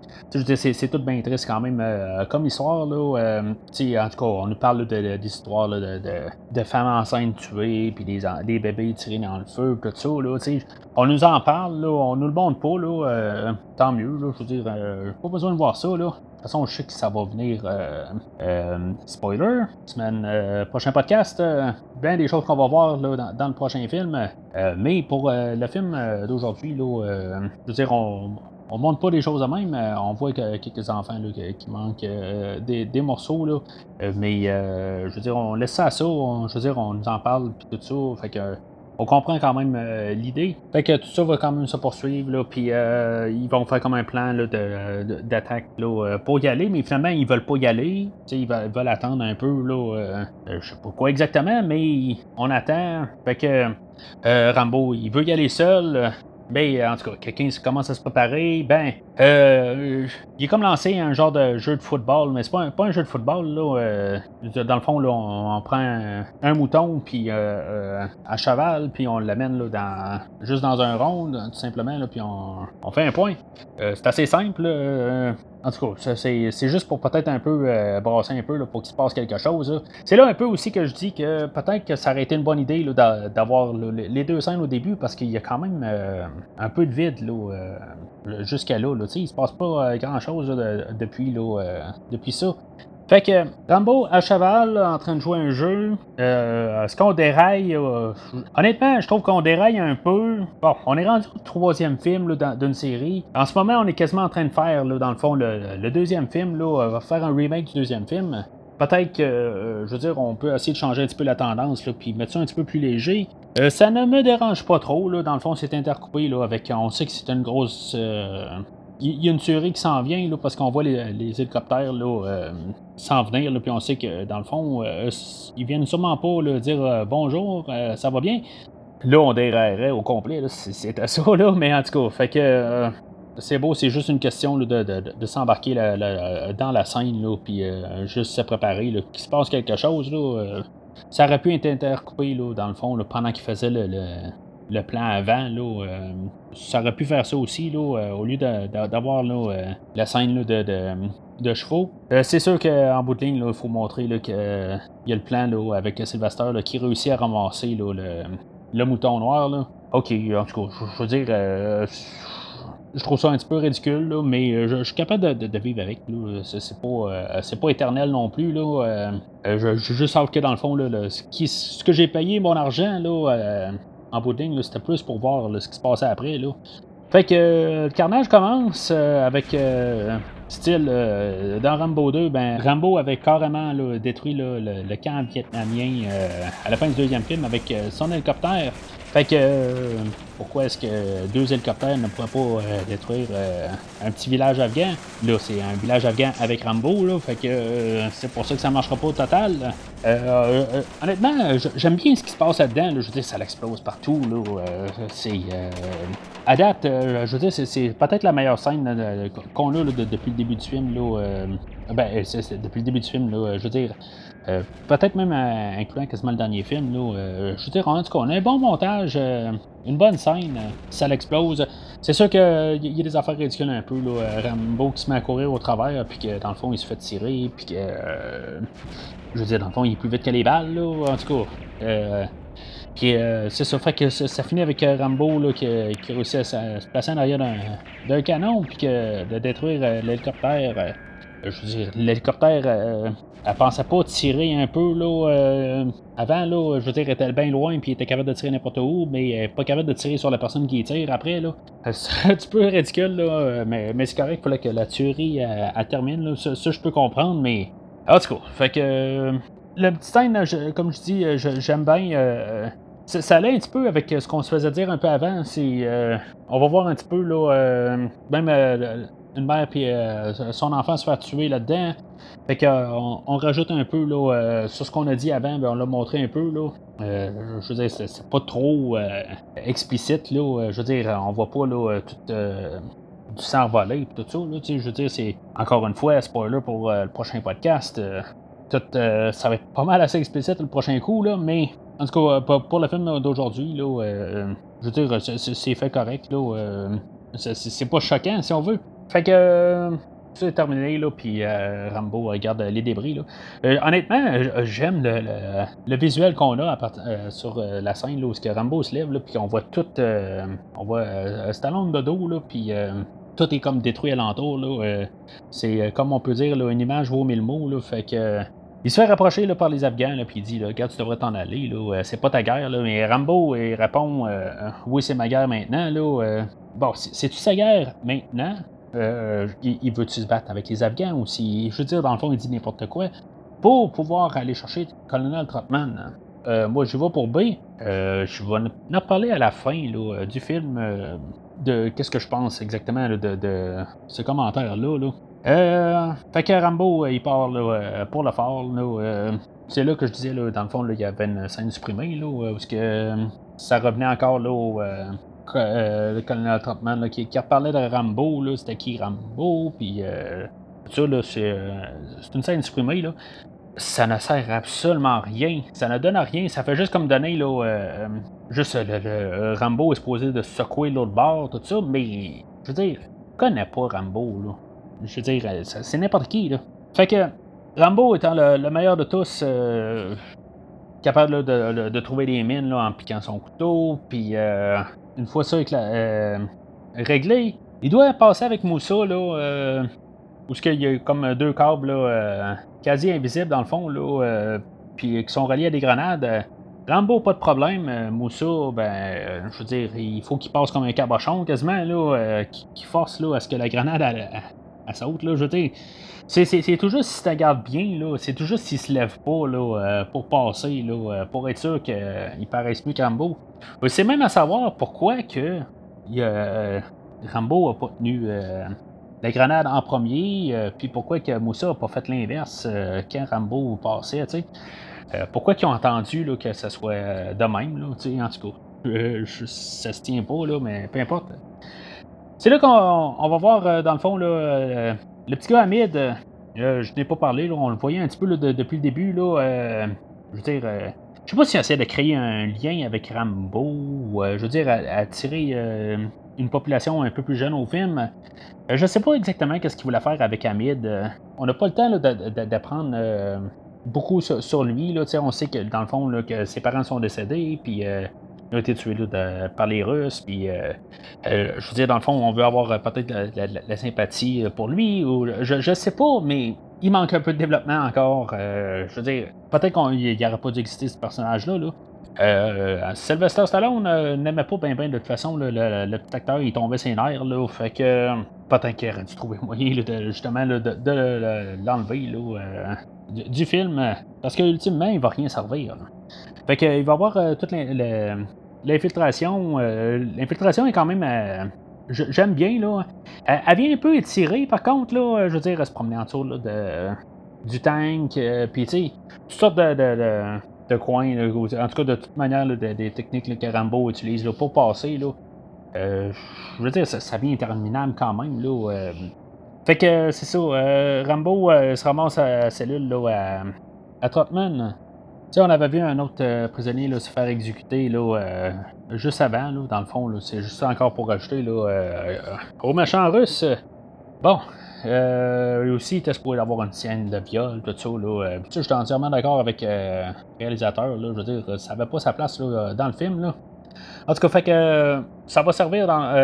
c'est, tout bien triste quand même comme histoire. Là, en tout cas, on nous parle d'histoires de, de, femmes enceintes tuées, puis des, des bébés tirés dans le feu, tout ça. On nous en parle, là, on nous le montre pas, là, euh, tant mieux, là, je veux dire, euh, pas besoin de voir ça, là. De toute façon, je sais que ça va venir. Euh, spoiler, semaine prochain podcast, bien des choses qu'on va voir là, dans, le prochain film. mais pour le film d'aujourd'hui, je veux dire, on, on montre pas des choses de même. on voit que quelques enfants là, qui, manquent des, morceaux. Là, mais je veux dire, on laisse ça à ça. je veux dire, on nous en parle puis tout ça. Fait que on comprend quand même euh, l'idée. Fait que tout ça va quand même se poursuivre, là, puis euh, ils vont faire comme un plan d'attaque euh, pour y aller, mais finalement, ils veulent pas y aller. Ils veulent, attendre un peu, là, je sais pas quoi exactement, mais on attend. Fait que Rambo, il veut y aller seul. Ben, en tout cas, quelqu'un commence à se préparer. Ben, euh, il est comme lancé un genre de jeu de football, mais c'est pas un, pas un jeu de football. Là, euh, dans le fond, là, on, prend un, mouton puis euh, à cheval, puis on l'amène là, dans, juste dans un rond, tout simplement, là, puis on, on, fait un point. c'est assez simple. En tout cas, c'est juste pour peut-être un peu euh, brasser un peu là, pour qu'il se passe quelque chose. C'est là un peu aussi que je dis que peut-être que ça aurait été une bonne idée d'avoir les deux scènes au début parce qu'il y a quand même euh, un peu de vide euh, jusqu'à là. là il se passe pas grand chose depuis, depuis ça. Fait que Rambo à cheval, en train de jouer un jeu, euh, est-ce qu'on déraille euh, Honnêtement, je trouve qu'on déraille un peu. Bon, on est rendu au troisième film d'une série. En ce moment, on est quasiment en train de faire, dans le fond, le, deuxième film. Là, on va faire un remake du deuxième film. Peut-être que, euh, je veux dire, on peut essayer de changer un petit peu la tendance, là, puis mettre ça un petit peu plus léger. ça ne me dérange pas trop, là. Dans le fond, c'est intercoupé, là, avec. On sait que c'est une grosse il y a une tuerie qui s'en vient là, parce qu'on voit les, hélicoptères là, euh, s'en venir, là, puis on sait que dans le fond, euh, ils viennent sûrement pas dire euh, bonjour, ça va bien. Là, on déraillerait au complet, c'était ça, là, mais en tout cas, fait que c'est beau, c'est juste une question de, de, s'embarquer dans la scène, là, puis juste se préparer, qu'il se passe quelque chose. Là, ça aurait pu être intercoupé là, dans le fond pendant qu'il faisait le, le plan avant, là, euh, ça aurait pu faire ça aussi, là, euh, au lieu d'avoir euh, la scène de, de, chevaux. c'est sûr qu'en bout de ligne, il faut montrer qu'il y a le plan là, avec Sylvester qui réussit à ramasser le, mouton noir. Là. Ok, en tout cas, je veux dire, je trouve ça un petit peu ridicule, mais je, suis capable de, vivre avec. C'est pas, pas éternel non plus. Là. je, je savoir que dans le fond, là, ce, que j'ai payé mon argent, là, en bout c'était plus pour voir ce qui se passait après. Là. Fait que euh, le carnage commence euh, avec euh, style dans Rambo 2, ben Rambo avait carrément détruit le, camp vietnamien à la fin du deuxième film avec son hélicoptère. Fait que pourquoi est-ce que deux hélicoptères ne pourraient pas détruire un petit village afghan? Là, c'est un village afghan avec Rambo, là, fait que c'est pour ça que ça marchera pas au total. honnêtement, j'aime bien ce qui se passe là-dedans. je veux dire, ça l'explose partout. Là, c'est à date, je veux dire, c'est, peut-être la meilleure scène qu'on a depuis le début du film. Là, ben, c'est, depuis le début du film, là, je veux dire, euh, peut-être même euh, incluant quasiment le dernier film. Là, euh, je veux dire, en tout cas, on a un bon montage, une bonne scène, ça l'explose. C'est sûr qu'il y a des affaires ridicules un peu. Là, Rambo qui se met à courir au travers, puis que dans le fond, il se fait tirer, puis que. je veux dire, dans le fond, il est plus vite que les balles, là, en tout cas. Puis c'est ça, fait que ça, finit avec Rambo là, qui, qui réussit à, se placer en arrière d'un canon, puis de détruire l'hélicoptère. je veux dire, l'hélicoptère elle pensait pas tirer un peu là euh, avant là, je veux dire, elle était bien loin puis elle était capable de tirer n'importe où, mais elle pas capable de tirer sur la personne qui tire après là. [laughs] C'est un petit peu ridicule là, mais, mais c'est correct, il fallait que la tuerie elle, termine là. Ça, je peux comprendre, mais en tout cas, fait que euh, la petite scène, comme je dis, j'aime bien. Euh, ça, allait un petit peu avec ce qu'on se faisait dire un peu avant. C'est, on va voir un petit peu là, même une mère puis son enfant se faire tuer là-dedans. Fait euh, on rajoute un peu là, euh, sur ce qu'on a dit avant, ben, on l'a montré un peu. Là. Euh, je veux dire, c'est, pas trop explicite. Là. Je veux dire, on voit pas là, tout du sang volé, tout ça. Là, je veux dire, c'est encore une fois, spoiler pour le prochain podcast. ça va être pas mal assez explicite le prochain coup, là, mais en tout cas, pour, le film d'aujourd'hui, là, je veux dire, c'est fait correct. Là, c'est pas choquant si on veut. Fait que c'est terminé, là, puis euh, Rambo regarde les débris. Là. Euh, honnêtement, j'aime le, visuel qu'on a euh, sur la scène, là, où que Rambo se lève, puis on voit tout. on voit Stallone de dos, là, puis tout est comme détruit alentour. Là, c'est comme on peut dire, là, une image vaut mille mots. Là, fait que. Il se fait rapprocher par les Afghans, puis il dit là, Regarde, tu devrais t'en aller, là, c'est pas ta guerre. Mais Rambo répond Oui, c'est ma guerre maintenant. Bon, c'est-tu sa guerre maintenant? Euh, il, veut-tu se battre avec les Afghans ou si, je veux dire, dans le fond, il dit n'importe quoi pour pouvoir aller chercher Colonel Trotman. Euh, moi, je vais pour B. Euh, je vais en parler à la fin du film de qu'est-ce que je pense exactement de, ce commentaire-là. Là. Fait que Rambo, il parle pour le fort. c'est là que je disais, dans le fond, il y avait une scène supprimée, là, parce que ça revenait encore là, au, euh, le colonel Trotman qui, qui parlait de Rambo, c'était qui Rambo, puis euh, ça, là, euh, c'est, une scène supprimée, là. Ça ne sert absolument rien. Ça ne donne à rien. Ça fait juste comme donner, là, juste le, Rambo est supposé de secouer l'autre bord, tout ça, mais, je veux dire, je connais pas Rambo, là. Je veux dire, c'est n'importe qui, là. Fait que, Rambo étant le, meilleur de tous, capable de, trouver des mines là, en piquant son couteau, puis une fois ça euh, réglé, il doit passer avec Moussa, là, euh, où il y a comme deux câbles euh, quasi invisibles dans le fond, là, puis qui sont reliés à des grenades. Rambo, pas de problème. Moussa, ben, je veux dire, il faut qu'il passe comme un cabochon quasiment, là, qui, force là, à ce que la grenade elle, saute. Là, je c'est juste si tu regardes bien, là, c'est tout juste s'il se lève pas là, pour passer, là, pour être sûr qu'il paraisse mieux que Rambo. C'est même à savoir pourquoi que euh, Rambo a pas tenu euh, la grenade en premier, euh, puis pourquoi que Moussa a pas fait l'inverse quand Rambo passait, tu pourquoi qu'ils ont entendu que ça soit de même, là, en tout cas. ça se tient pas, là, mais peu importe. C'est là qu'on va voir, dans le fond, là, le petit gars Hamid. je n'ai pas parlé, on le voyait un petit peu depuis le début. Là, je veux dire, je sais pas si essaie de créer un lien avec Rambo ou, euh, je veux dire, attirer euh, une population un peu plus jeune au film. Euh, je sais pas exactement qu'est-ce qu'il voulait faire avec Hamid. on n'a pas le temps d'apprendre beaucoup sur, lui. Là, on sait que dans le fond, que ses parents sont décédés, puis il a été tué par les Russes. Puis, je veux dire, dans le fond, on veut avoir peut-être la, sympathie pour lui. Ou, je, je sais pas, mais il manque un peu de développement encore. Euh, je veux dire, peut-être qu'il n'aurait pas dû exister ce personnage-là. Là. Euh, Sylvester Stallone euh, n'aimait pas bien, bien de toute façon. le, petit acteur, il tombait ses nerfs. Là, fait que peut-être qu'il aurait dû trouver moyen de, justement de, l'enlever du, film. Parce qu'ultimement, il va rien servir. Fait qu'il va avoir toute l'infiltration. l'infiltration est quand même j'aime bien, là. Elle, vient un peu étirée, par contre, là, je veux dire, elle se promener en dessous de, du tank, euh, puis tu sais, toutes sortes de, de, coins, en tout cas, de toute manière, des techniques que Rambo utilise là, pour passer, là. Euh, je veux dire, ça, vient interminable quand même, là. Euh. Fait que c'est ça, Rambo se ramasse à cellule là, à, à Trotman on avait vu un autre euh, prisonnier se faire exécuter là, euh, juste avant, dans le fond. C'est juste encore pour rajouter là, euh, au russe. Bon, lui aussi, il était supposé avoir une scène de viol, tout ça. Là. je suis entièrement d'accord avec le réalisateur. Là, je veux dire, ça n'avait pas sa place dans le film. Là. En tout cas, fait que ça va servir dans.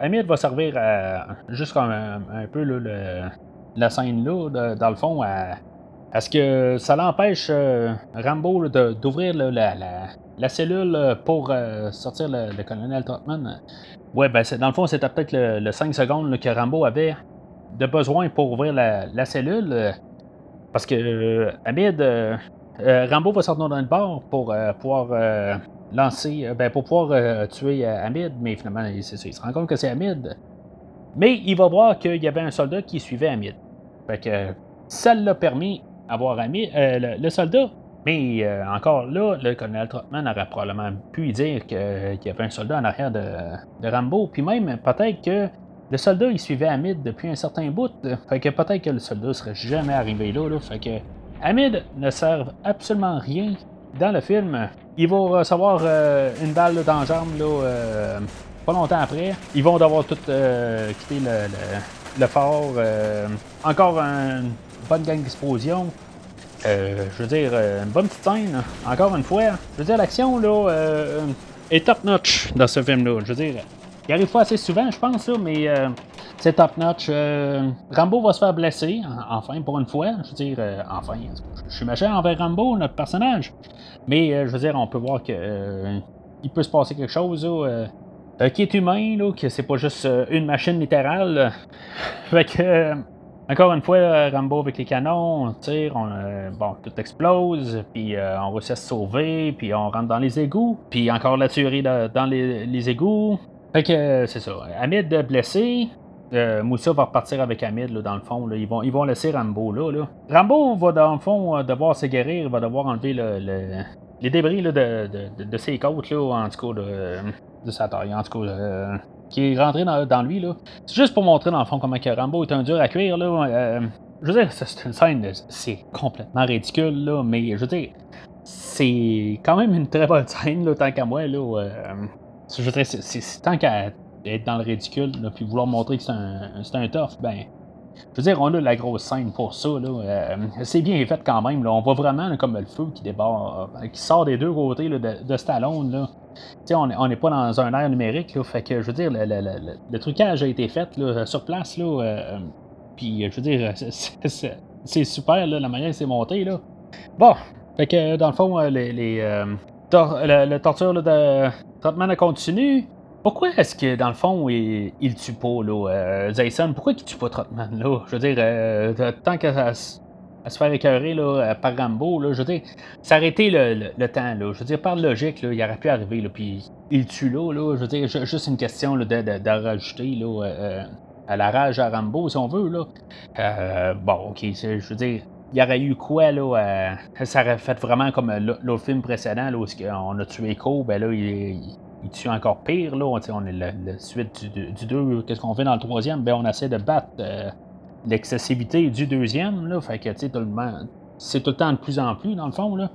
Hamid va servir à, juste un, peu la scène là, dans le fond, à est-ce que ça l'empêche euh, Rambo d'ouvrir la, cellule euh, pour euh, sortir le, colonel Trotman? Ouais, ben dans le fond, c'était peut-être le, 5 secondes que Rambo avait de besoin pour ouvrir la, cellule. parce que Hamid, Rambo va sortir dans le bord pour pouvoir lancer, ben, pour pouvoir tuer Hamid, mais finalement, il, il, se rend compte que c'est Hamid. Mais il va voir qu'il y avait un soldat qui suivait Hamid. Fait que ça l'a permis avoir ami euh, le, soldat. Mais euh, encore là, le colonel Trotman aurait probablement pu dire qu'il y avait un soldat en arrière de, Rambo. Puis même, peut-être que le soldat, il suivait Hamid depuis un certain bout. Fait que peut-être que le soldat serait jamais arrivé là. là fait que Hamid ne sert absolument rien dans le film. Il va recevoir une balle dans la jambe là, pas longtemps après. Ils vont devoir tout quitter le, le, fort. encore une bonne gang d'explosion. Euh, je veux dire, euh, une bonne petite scène, encore une fois. Je veux dire, l'action, là, euh, est top-notch dans ce film-là. Je veux dire, il arrive pas assez souvent, je pense, là, mais c'est top-notch. Rambo va se faire blesser, enfin, pour une fois. Je veux dire, enfin, je suis méchant envers Rambo, notre personnage. Mais, je veux dire, on peut voir que il peut se passer quelque chose, là, qui est humain, là, que c'est pas juste une machine littérale. [laughs] fait que encore une fois, Rambo avec les canons, on tire, on, euh, bon, tout explose, puis euh, on réussit à se sauver, puis on rentre dans les égouts, puis encore la tuerie dans les, égouts. Fait que euh, c'est ça. Hamid blessé. Moussa va repartir avec Hamid dans le fond. Ils, vont, laisser Rambo là, Rambo va dans le fond devoir se guérir, va devoir enlever les débris de, ses côtes, là, en tout cas de, sa taille, en tout cas qui est rentré dans, lui. là. C'est juste pour montrer dans le fond comment que Rambo est un dur à cuire. Là. Euh, je veux dire, c'est une scène, c'est complètement ridicule, là, mais je veux dire, c'est quand même une très bonne scène, là, tant qu'à moi. Là, euh, je c'est, tant qu'à être dans le ridicule, là, puis vouloir montrer que c'est un, c'est un tough, ben, je veux dire, on a la grosse scène pour ça. Euh, c'est bien fait quand même. Là. On voit vraiment comme le feu qui débarque, qui sort des deux côtés de, Stallone. Là on n'est pas dans un air numérique, fait que je veux dire, le, trucage a été fait sur place, euh, puis je veux dire, [laughs] c'est super la manière que c'est monté. Là. Bon, fait que dans le fond, euh, les, les euh, le, torture de traitement continu. Pourquoi est-ce que dans le fond il, il tue pas là, Jason? Pourquoi il tue pas Trotman là? Je veux dire, tant que ça à se faire écœurer là, par Rambo. Là, je veux dire, s'arrêter le, le, temps. Là, je veux dire, par logique, il aurait pu arriver. Puis il tue là, là. Je veux dire, juste une question là, de, rajouter là, euh, à la rage à Rambo, si on veut. Là. Euh, bon, ok, je veux dire. Il y aurait eu quoi, là? ça aurait fait vraiment comme l'autre film précédent, là, où on a tué Co, ben là, il tue encore pire, là. On, est la, suite du 2. Qu'est-ce qu'on fait dans le troisième? Ben, on essaie de battre euh, l'excessivité du deuxième, là. Fait que, tu c'est tout le temps de plus en plus, dans le fond, là.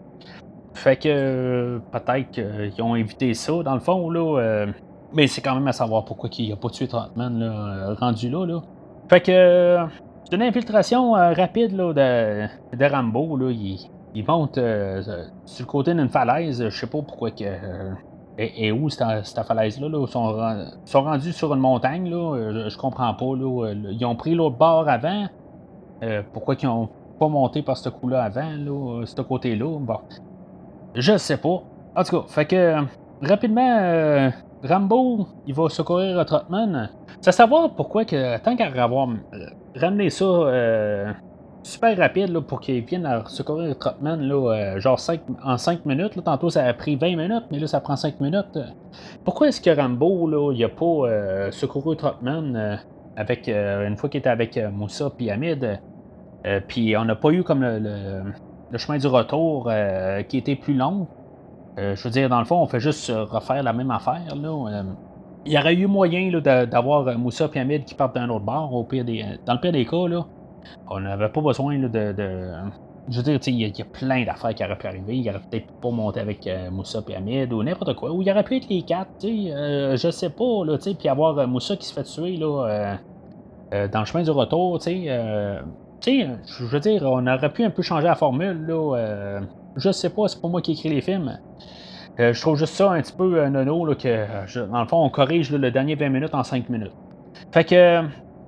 Fait que peut-être qu'ils ont évité ça, dans le fond, là. Euh, mais c'est quand même à savoir pourquoi il n'a pas tué Trotman, là, euh, rendu là, là. Fait que c'est une infiltration euh, rapide là, de, de, Rambo, là. Il, monte sur le côté d'une falaise. Je sais pas pourquoi que et, où cette, cette falaise-là? Là, sont, sont rendus sur une montagne, là, euh, je, comprends pas. Là, euh, ils ont pris l'autre bord avant. Euh, pourquoi ils ont pas monté par ce coup-là avant, là, ce côté-là? Bon. Je sais pas. En tout cas, fait que rapidement, Rambo, il va secourir Trotman. C'est savoir pourquoi que tant qu'à avoir ramené ça super rapide là, pour qu'ils viennent à secourir Trotman, là, euh, genre 5, en 5 minutes. Tantôt, ça a pris 20 minutes, mais là, ça prend 5 minutes. Pourquoi est-ce que Rambo, là, il a pas euh, secouru Trotman euh, avec, une fois qu'il était avec Moussa et Hamid? puis on n'a pas eu comme le, chemin du retour qui était plus long? je veux dire, dans le fond, on fait juste refaire la même affaire. Là. il y aurait eu moyen d'avoir Moussa et Hamid qui partent d'un autre bord, au pire des, dans le pire des cas. Là. On n'avait pas besoin de, Je veux dire, il y, a plein d'affaires qui auraient pu arriver. Il aurait peut-être pas monté avec euh, Moussa et Hamid ou n'importe quoi. Ou il aurait pu être les quatre, tu sais. Euh, je sais pas, là, tu sais. Puis avoir euh, Moussa qui se fait tuer, là, dans le chemin du retour, tu sais. je veux dire, on aurait pu un peu changer la formule, là. je sais pas, c'est pas moi qui écrit les films. je trouve juste ça un petit peu nono, là, que dans le fond, on corrige le dernier 20 minutes en 5 minutes. Fait que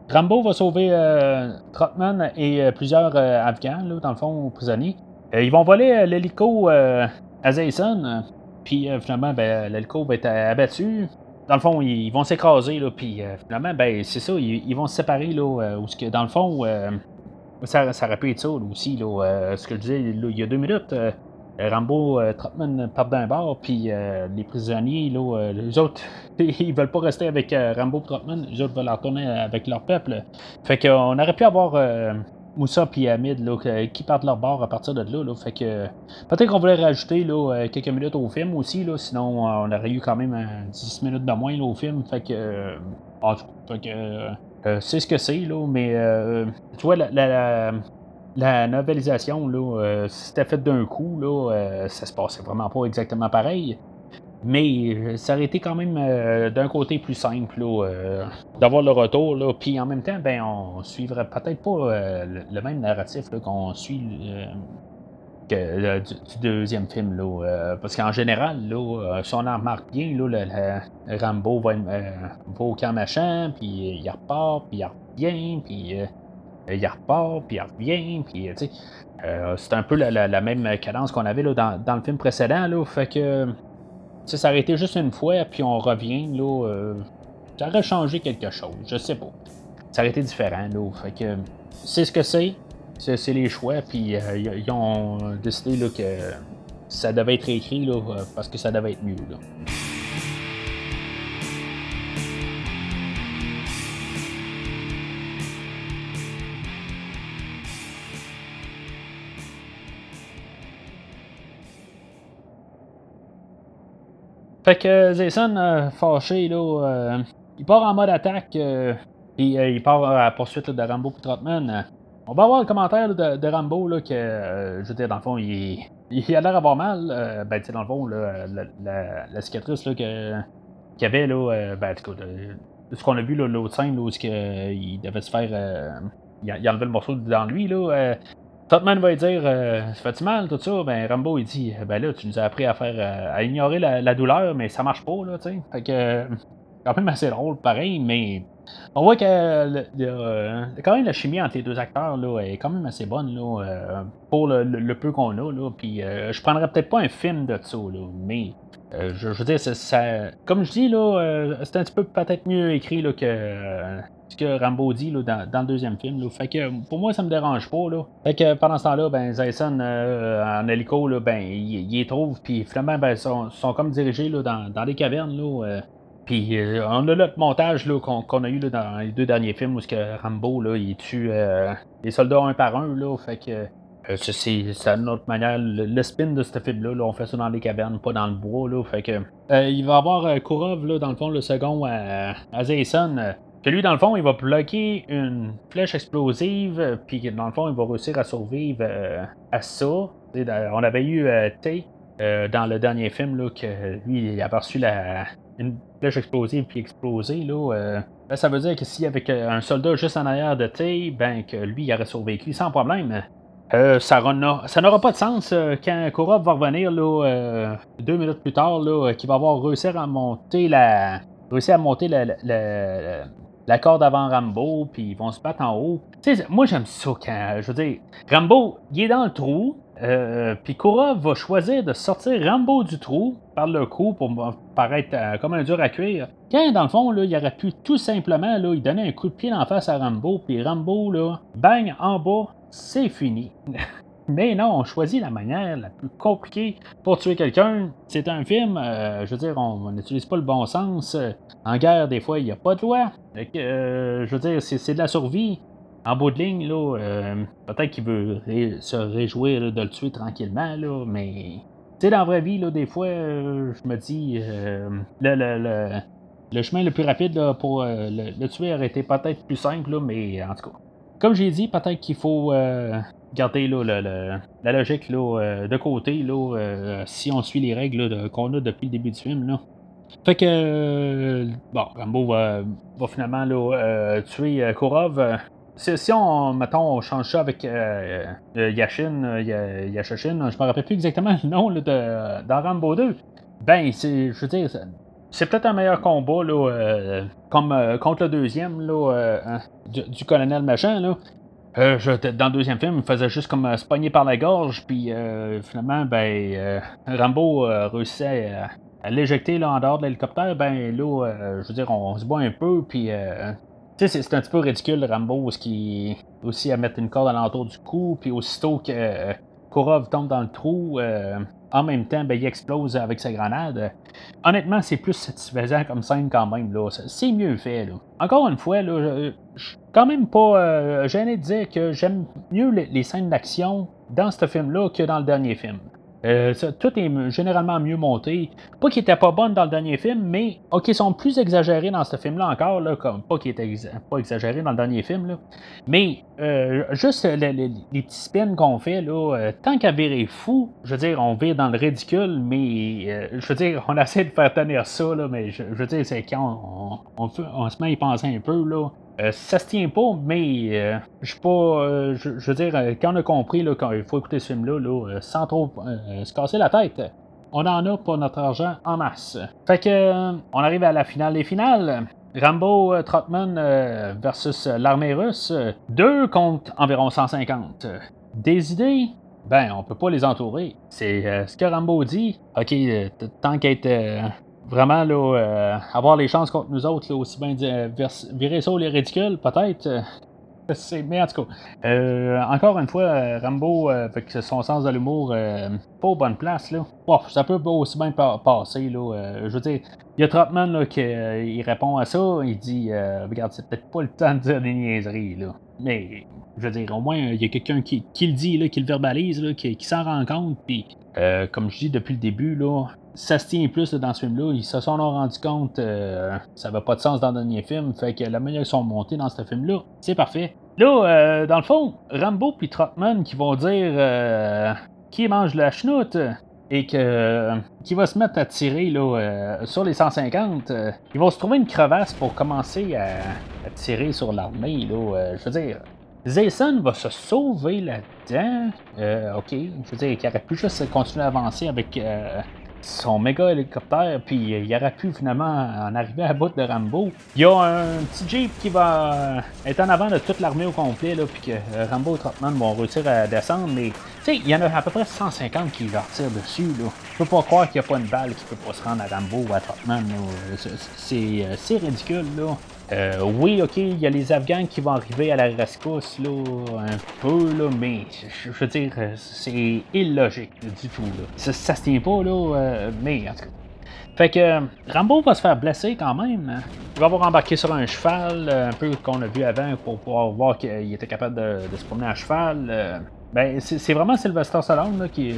Rambo va sauver euh, Trotman et euh, plusieurs euh, Afghans, dans le fond, prisonniers. ils vont voler l'hélico à Zayson, puis finalement, ben, l'hélico va être abattu. Dans le fond, ils, vont s'écraser, puis finalement, ben, c'est ça, ils, vont se séparer, là, dans le fond, ça, ça aurait pu être ça aussi, là, ce que je disais il y a deux minutes. Euh, Rambo, euh, Trotman partent d'un bord, puis euh, les prisonniers, là, les autres, [laughs] ils veulent pas rester avec Rambo Trotman, les autres veulent retourner avec leur peuple. Fait qu'on aurait pu avoir Moussa et Hamid là, qui partent leur bord à partir de là. Fait que peut-être qu'on voulait rajouter là, quelques minutes au film aussi, là, sinon on aurait eu quand même 10 minutes de moins au film. Fait que En tout cas, c'est ce que c'est, là, mais tu vois, la, la, novelisation, là, si c'était fait d'un coup, là, ça se passait vraiment pas exactement pareil. Mais ça aurait été quand même d'un côté plus simple d'avoir le retour. Là, puis en même temps, ben, on suivrait peut-être pas le, même narratif qu'on suit du, deuxième film. Là, euh, parce qu'en général, là, euh, si on en remarque bien, là, le, Rambo va, euh, va, au camp machin, puis il repart, puis il revient, puis il repart, puis il revient, puis tu sais. c'est un peu la, même cadence qu'on avait là, dans, le film précédent. Là, fait que ça aurait été juste une fois, puis on revient. Là, ça aurait changé quelque chose. Je sais pas. Ça aurait été différent. Là, fait que c'est ce que c'est c'est les choix, puis euh, ils ont décidé là, que ça devait être écrit là, parce que ça devait être mieux. Là. Fait que Jason, euh, fâché, là, euh, il part en mode attaque, puis il part à la poursuite de Rambo et Trotman. On va avoir le commentaire de, Rambo là, que, euh, je veux dire, dans le fond, il, il a l'air d'avoir mal. Euh, ben, tu sais, dans le fond, là, la, cicatrice là, que, qu'il avait, là, euh, ben, ce qu'on a vu l'autre scène, là, où il devait se faire. il, a, enlevé le morceau dans lui, là. Totman va dire Ça fait-tu mal, tout ça Ben, Rambo, il dit Ben là, tu nous as appris à faire. à ignorer la, douleur, mais ça marche pas, là, tu sais. Fait que. quand même assez drôle, pareil, mais on voit que euh, quand même la chimie entre les deux acteurs là, est quand même assez bonne là, euh, pour le, peu qu'on a. Là, puis euh, je prendrais peut-être pas un film de ça, là, mais je, veux dire, ça, comme je dis, là, c'est un petit peu peut-être mieux écrit là, que ce que Rambo dit là, dans, le deuxième film. Fait que pour moi, ça me dérange pas. Là. Fait que pendant ce temps-là, ben, Jason en hélico, là, ben, il, les trouve, puis finalement, ben, sont, sont comme dirigés là, dans, dans les cavernes. Là, puis euh, on a notre montage qu'on, a eu dans les deux derniers films où que Rambo là, il tue euh, les soldats un par un. Là, fait que euh, c'est, une autre manière. Le, spin de ce film-là, on fait ça dans les cavernes, pas dans le bois. Là, fait que il va avoir Kurov là, dans le fond, le second à, à que lui, dans le fond, il va bloquer une flèche explosive, puis dans le fond, il va réussir à survivre à ça. on avait eu T dans le dernier film, là, que lui, il a reçu la, une flèche explosive puis explosée, là, euh, ben, ça veut dire que y avait un soldat juste en arrière de Tay, ben que lui il aurait survécu sans problème. Euh, ça n'aura pas de sens euh, quand Korov va revenir là, deux minutes plus tard, qu'il va avoir réussi à monter la. réussir à monter la, corde avant Rambo, puis ils vont se battre en haut. moi j'aime ça quand. Je veux dire, Rambo, il est dans le trou, euh, puis Kura va choisir de sortir Rambo du trou par le cou pour paraître euh, comme un dur à cuire. Quand, dans le fond, il aurait pu tout simplement là, il donner un coup de pied en face à Rambo, puis Rambo, là, bang, en bas, c'est fini. [laughs] Mais non, on choisit la manière la plus compliquée pour tuer quelqu'un. C'est un film, euh, je veux dire, on n'utilise pas le bon sens. En guerre, des fois, il n'y a pas de loi. je veux dire, c'est de la survie en bout de ligne, là, euh, peut-être qu'il veut se réjouir de le tuer tranquillement, mais tu sais, dans la vraie vie, là, des fois, euh, je me dis, euh, le, le, le, chemin le plus rapide pour le, tuer aurait été peut-être plus simple, mais en tout cas, comme j'ai dit, peut-être qu'il faut garder là, la logique là, de côté là, si on suit les règles qu'on a depuis le début du film. Là. Fait que, bon, Rambo va, finalement là, tuer Kurov si, on, mettons, on change ça avec euh, euh, Yashin, euh, Yashashin, je me rappelle plus exactement le nom de, dans Rambo 2, ben, je veux dire, c'est peut-être un meilleur combat, là, comme contre le deuxième, là, hein, du, colonel machin, là. dans le deuxième film, il faisait juste comme se pogner par la gorge, puis finalement, ben, Rambo réussissait à, l'éjecter en dehors de l'hélicoptère, ben là, je veux dire, on, se bat un peu, puis tu sais, c'est un petit peu ridicule, Rambo, ce qui aussi à mettre une corde à l'entour du cou, puis aussitôt que euh, Korov tombe dans le trou, euh, en même temps, ben, il explose avec sa grenade. Honnêtement, c'est plus satisfaisant comme scène quand même. C'est mieux fait. Là. Encore une fois, là, je suis quand même pas euh, gêné de dire que j'aime mieux les, scènes d'action dans ce film-là que dans le dernier film. Euh, tout est généralement mieux monté. Pas qu'il était pas bon dans le dernier film, mais ok, ils sont plus exagérés dans ce film-là encore, là, comme pas qu'il était pas exagéré dans le dernier film, là. Mais euh, juste les, petits spins qu'on fait, là, euh, tant qu'à virer fou, je veux dire, on vire dans le ridicule, mais je veux dire, on [laughs] essaie de faire tenir ça, là, mais je, veux dire, c'est quand on, on, se met à y penser un peu, là. Euh, ça se tient pas, mais euh, je pas. Euh, je, veux dire, quand on a compris qu'il faut écouter ce film-là, sans trop se casser la tête, on en a pour notre argent en masse. Fait que on arrive à la finale des finales. Rambo Trotman versus l'armée russe, deux contre environ 150. Des idées, ben, on peut pas les entourer. C'est ce que Rambo dit. Ok, tant qu'être vraiment là, euh, avoir les chances contre nous autres, aussi bien euh, virer ça les ridicules, peut-être. Euh, [laughs] mais en tout cas, encore une fois, Rambo, avec son sens de l'humour, pas aux bonnes places. Là. ça peut aussi bien passer. Là, je veux dire, il y a Trotman là, qui répond à ça. Il dit Regarde, c'est peut-être pas le temps de dire des niaiseries. Là. Mais, je veux dire, au moins, il y a quelqu'un qui, le dit, là, qui le verbalise, là, qui, s'en rend compte. Puis, comme je dis depuis le début, là, ça se tient plus dans ce film-là. Ils se sont rendu compte euh, ça n'avait pas de sens dans le dernier film. Fait que la manière qu'ils sont montés dans ce film-là, c'est parfait. Là, euh, dans le fond, Rambo puis Trotman qui vont dire euh, qui mange la chenoute et que qui va se mettre à tirer là, sur les 150, ils vont se trouver une crevasse pour commencer à, tirer sur l'armée. Là, je veux dire, Zayson va se sauver là-dedans. ok, je veux dire qu'il aurait pu juste continuer à avancer avec son méga hélicoptère, puis il aurait pu finalement en arriver à bout de Rambo. Il y a un petit Jeep qui va être en avant de toute l'armée au complet, là, puis que euh, Rambo et Trotman vont réussir à descendre, mais il y en a à peu près 150 qui leur tirent dessus. Là. Je peux pas croire qu'il n'y a pas une balle qui peut pas se rendre à Rambo ou à Trotman. Euh, c'est ridicule, là. Euh, oui, ok, il y a les Afghans qui vont arriver à la rescousse, là, un peu, là, mais je veux dire, c'est illogique du tout, là. Ça, ça se tient pas, là, euh, mais en tout cas. Fait que Rambo va se faire blesser quand même. Hein. Il va avoir embarqué sur un cheval, euh, un peu qu'on a vu avant, pour pouvoir voir qu'il était capable de, se promener à cheval. ben, c'est vraiment Sylvester Stallone là, qui,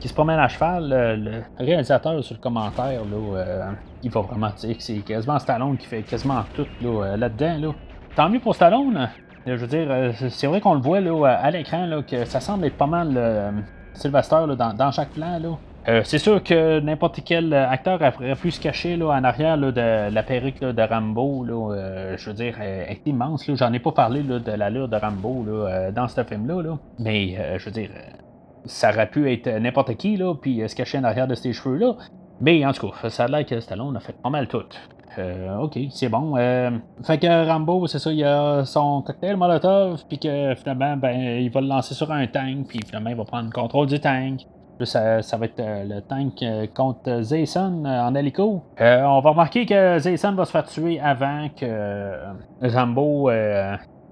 qui se promène à cheval, le, réalisateur sur le commentaire, là, euh, il va vraiment dire que c'est quasiment Stallone qui fait quasiment tout euh, là-dedans. Là, Tant mieux pour Stallone. Euh, je veux dire, c'est vrai qu'on le voit là, à l'écran, que ça semble être pas mal Sylvester dans, chaque plan. Là. c'est sûr que n'importe quel acteur aurait pu se cacher là, en arrière de la perruque de Rambo. Là, je veux dire, elle est immense. J'en ai pas parlé de l'allure de Rambo dans ce film-là. Là. Mais je veux dire, ça aurait pu être n'importe qui, là, puis euh, se cacher en arrière de ces cheveux-là. Mais en tout cas, ça a l'air que Stallone a fait pas mal tout. Euh, ok, c'est bon. Euh, fait que Rambo, c'est ça, il a son cocktail Molotov, puis que finalement, ben, il va le lancer sur un tank, puis finalement, il va prendre le contrôle du tank. ça, ça va être le tank contre Zayson en hélico. on va remarquer que Zayson va se faire tuer avant que Rambo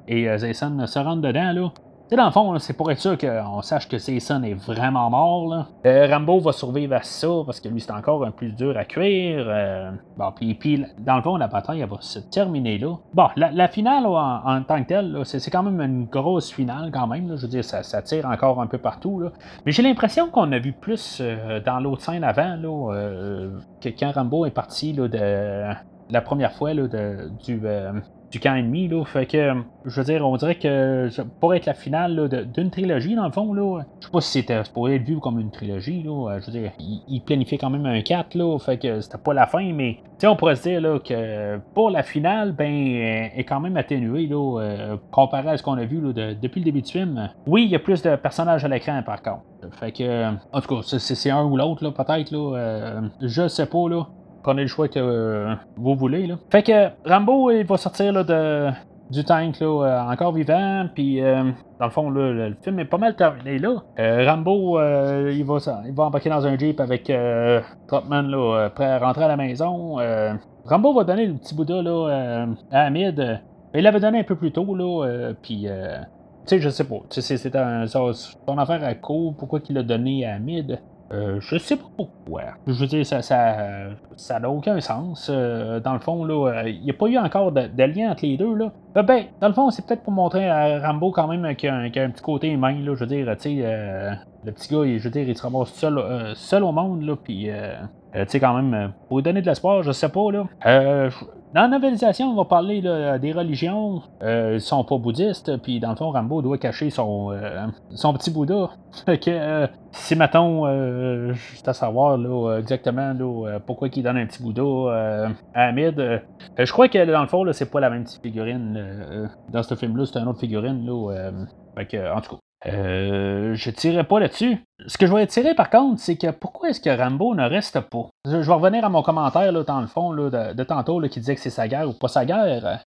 et Zayson se rendent dedans, là sais, dans le fond, c'est pour être sûr qu'on sache que Jason est vraiment mort. Là. Euh, Rambo va survivre à ça parce que lui, c'est encore un plus dur à cuire. Euh, bon, puis, puis, dans le fond, la bataille, va se terminer là. Bon, la, finale, en, tant que telle, c'est, quand même une grosse finale quand même. Je veux dire, ça, tire encore un peu partout. Là. Mais j'ai l'impression qu'on a vu plus euh, dans l'autre scène avant, là, que quand Rambo est parti là, de la première fois là, du, du camp ennemi. Là. Fait que, je veux dire, on dirait que pour être la finale d'une trilogie, dans le fond, là, je sais pas si c'était pour être vu comme une trilogie. Là. Je veux dire, il, planifiait quand même un 4, là, fait que c'était pas la fin, mais on pourrait se dire là, que pour la finale, ben, est quand même atténuée là, euh, comparé à ce qu'on a vu là, depuis le début du film. Oui, il y a plus de personnages à l'écran par contre. Fait que, en tout cas, c'est un ou l'autre, peut-être. Là, euh, je sais pas. Là prenez le choix que euh, vous voulez. Là. Fait que Rambo, il va sortir là, de, du tank là, euh, encore vivant, puis euh, dans le fond, le film est pas mal terminé là. Rambo, il, va, il va embarquer dans un jeep avec Trotman là, prêt à rentrer à la maison. Rambo va donner le petit Bouddha là, à Hamid. il l'avait donné un peu plus tôt, là, puis tu sais, je sais pas. C'est son affaire à court. Pourquoi il l'a donné à Hamid? Euh, je sais pas pourquoi. Je veux dire, ça ça, ça n'a aucun sens. Euh, dans le fond, là, il n'y a pas eu encore de, lien entre les deux. Là. ben, dans le fond, c'est peut-être pour montrer à Rambo quand même qu'il a, un petit côté humain. Là, je veux dire, tu le petit gars, je veux dire, il se ramasse seul, seul au monde. Là, puis, tu sais, quand même, pour lui donner de l'espoir, je sais pas. Là. Dans la novelisation, on va parler des religions. Euh, ils sont pas bouddhistes, puis dans le fond, Rambo doit cacher son, euh, son petit Bouddha. [laughs] Que euh, si mettons, euh, juste à savoir exactement là, pourquoi il donne un petit Bouddha à Hamid, je crois que dans le fond, c'est pas la même petite figurine. dans ce film-là, c'est une autre figurine. Là, fait que, en tout cas. Euh, je tirerai pas là-dessus. Ce que je vais tirer par contre, c'est que pourquoi est-ce que Rambo ne reste pas? Je, vais revenir à mon commentaire là, dans le fond là, de, tantôt qui disait que c'est sa guerre ou pas sa guerre.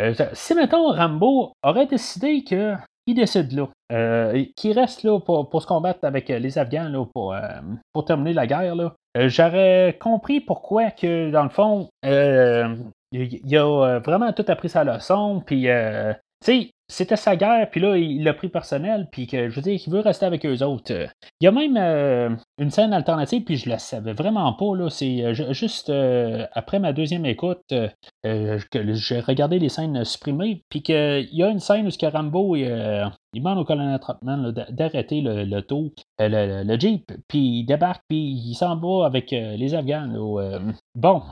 Euh, si mettons Rambo aurait décidé qu'il décide là, euh, qu'il reste là pour, se combattre avec les Afghans là, pour, pour terminer la guerre, là, j'aurais compris pourquoi que dans le fond il, a vraiment tout appris sa leçon, puis tu sais, c'était sa guerre, puis là, il l'a pris personnel, puis que, je veux dire, qu'il veut rester avec eux autres. Il y a même euh, une scène alternative, puis je la savais vraiment pas, là. C'est euh, juste euh, après ma deuxième écoute que j'ai regardé les scènes supprimées, puis qu'il y a une scène où ce Rambo, demande au colonel Trotman d'arrêter le, le, le, Jeep, puis il débarque, puis il s'en va avec les Afghans. bon,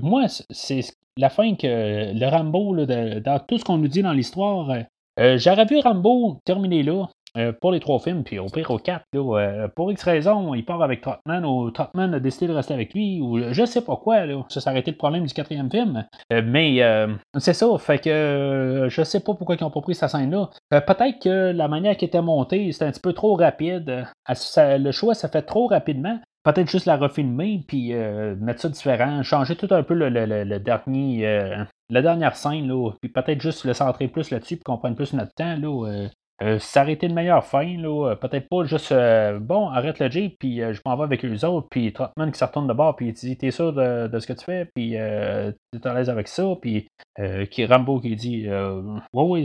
moi, c'est la fin que le Rambo, dans tout ce qu'on nous dit dans l'histoire, euh, euh, j'aurais vu Rambo terminer là. Euh, pour les trois films, puis au pire au quatre, pour X raison, il part avec Trotman, ou Trotman a décidé de rester avec lui, ou je sais pas quoi, là, ça s'est arrêté le problème du quatrième film. mais c'est ça, fait que je sais pas pourquoi ils n'ont pas pris cette scène-là. Peut-être que la manière qui était montée, c'était un petit peu trop rapide. le choix s'est fait trop rapidement peut-être juste la refilmer, puis euh, mettre ça différent, changer tout un peu le, dernier, euh, la dernière scène, là, puis peut-être juste le centrer plus là-dessus, puis qu'on prenne plus notre temps, là. Euh, s'arrêter de meilleure fin, là, peut-être pas juste bon, arrête le Jeep, puis je m'en vais avec les autres, puis Trotman qui se retourne de bord, puis il dit T'es sûr de, ce que tu fais, puis t'es à l'aise avec ça, puis qui Rambo qui dit Oui, oui,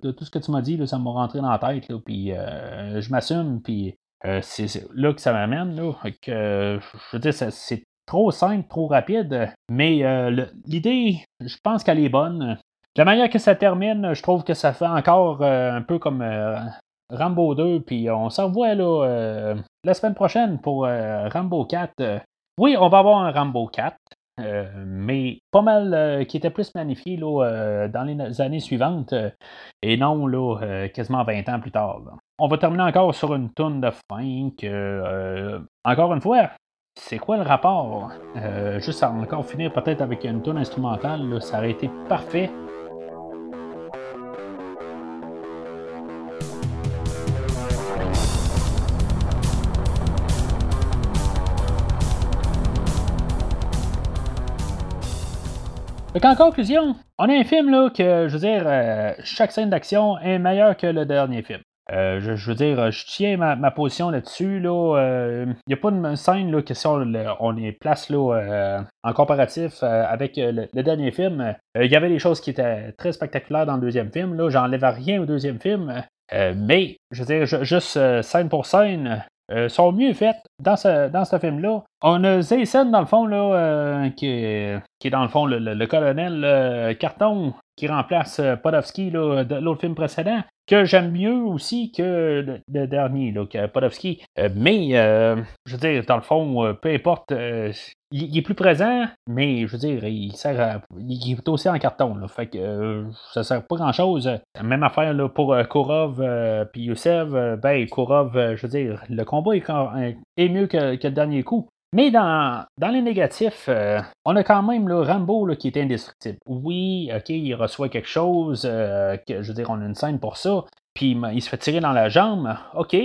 tout ce que tu m'as dit, ça m'a rentré dans la tête, là, puis je m'assume, puis euh, c'est là que ça m'amène. Là, que, je veux dire, c'est trop simple, trop rapide, mais euh, l'idée, je pense qu'elle est bonne. La manière que ça termine, je trouve que ça fait encore euh, un peu comme Rambo 2, puis on s'en là, la semaine prochaine pour Rambo 4. oui, on va avoir un Rambo 4. mais pas mal qui était plus magnifié là, dans les années suivantes et non là, quasiment 20 ans plus tard. On va terminer encore sur une tonne de fin que, euh, encore une fois, c'est quoi le rapport? Euh, juste à encore finir peut-être avec une tonne instrumentale, ça aurait été parfait. Donc, en conclusion, on a un film là, que, je veux dire, euh, chaque scène d'action est meilleure que le dernier film. Euh, je, veux dire, je tiens ma, position là-dessus. Il là, n'y a pas de scène là, que si on, est place là, euh, en comparatif euh, avec le, dernier film. Il y avait des choses qui étaient très spectaculaires dans le deuxième film. Là, j'enlève rien au deuxième film. mais, je veux dire, juste scène pour scène, sont mieux faites dans ce, dans ce film-là. On a Zaysen, dans le fond, là, qui, est, qui est dans le fond le, colonel Carton qui remplace Podovski de l'autre film précédent que j'aime mieux aussi que le, dernier, là, que Podovski. Euh, mais, euh, je veux dire, dans le fond, euh, peu importe, il, est plus présent, mais je veux dire, il sert il est aussi en carton, là, fait que ça sert pas grand-chose. Même affaire là, pour Korov puis Yousev, ben, Korov, je veux dire, le combat est, mieux que, que le dernier coup. Mais dans, dans les négatifs, euh, on a quand même le Rambo qui est indestructible. Oui, ok, il reçoit quelque chose, euh, que, je veux dire, on a une scène pour ça, puis il se fait tirer dans la jambe. Ok,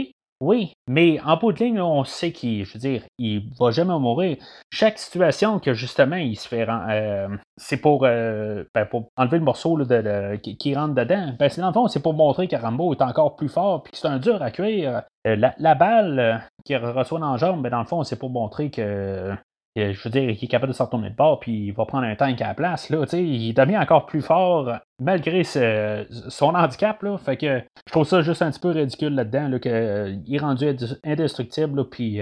oui, mais en bout de ligne, on sait qu'il, je veux dire, il va jamais mourir. Chaque situation que justement il se fait, euh, c'est pour, euh, ben, pour enlever le morceau de, qui, rentre dedans. Ben, c'est dans le fond, c'est pour montrer que Rambo est encore plus fort puis que c'est un dur à cuire. Euh, la, balle qu'il reçoit dans la jambe, ben, dans le fond, c'est pour montrer que je veux dire, il est capable de s'en retourner de bord, puis il va prendre un tank à la place. Là, il devient encore plus fort malgré son handicap. Là, fait que je trouve ça juste un petit peu ridicule là-dedans, qu'il est rendu indestructible, puis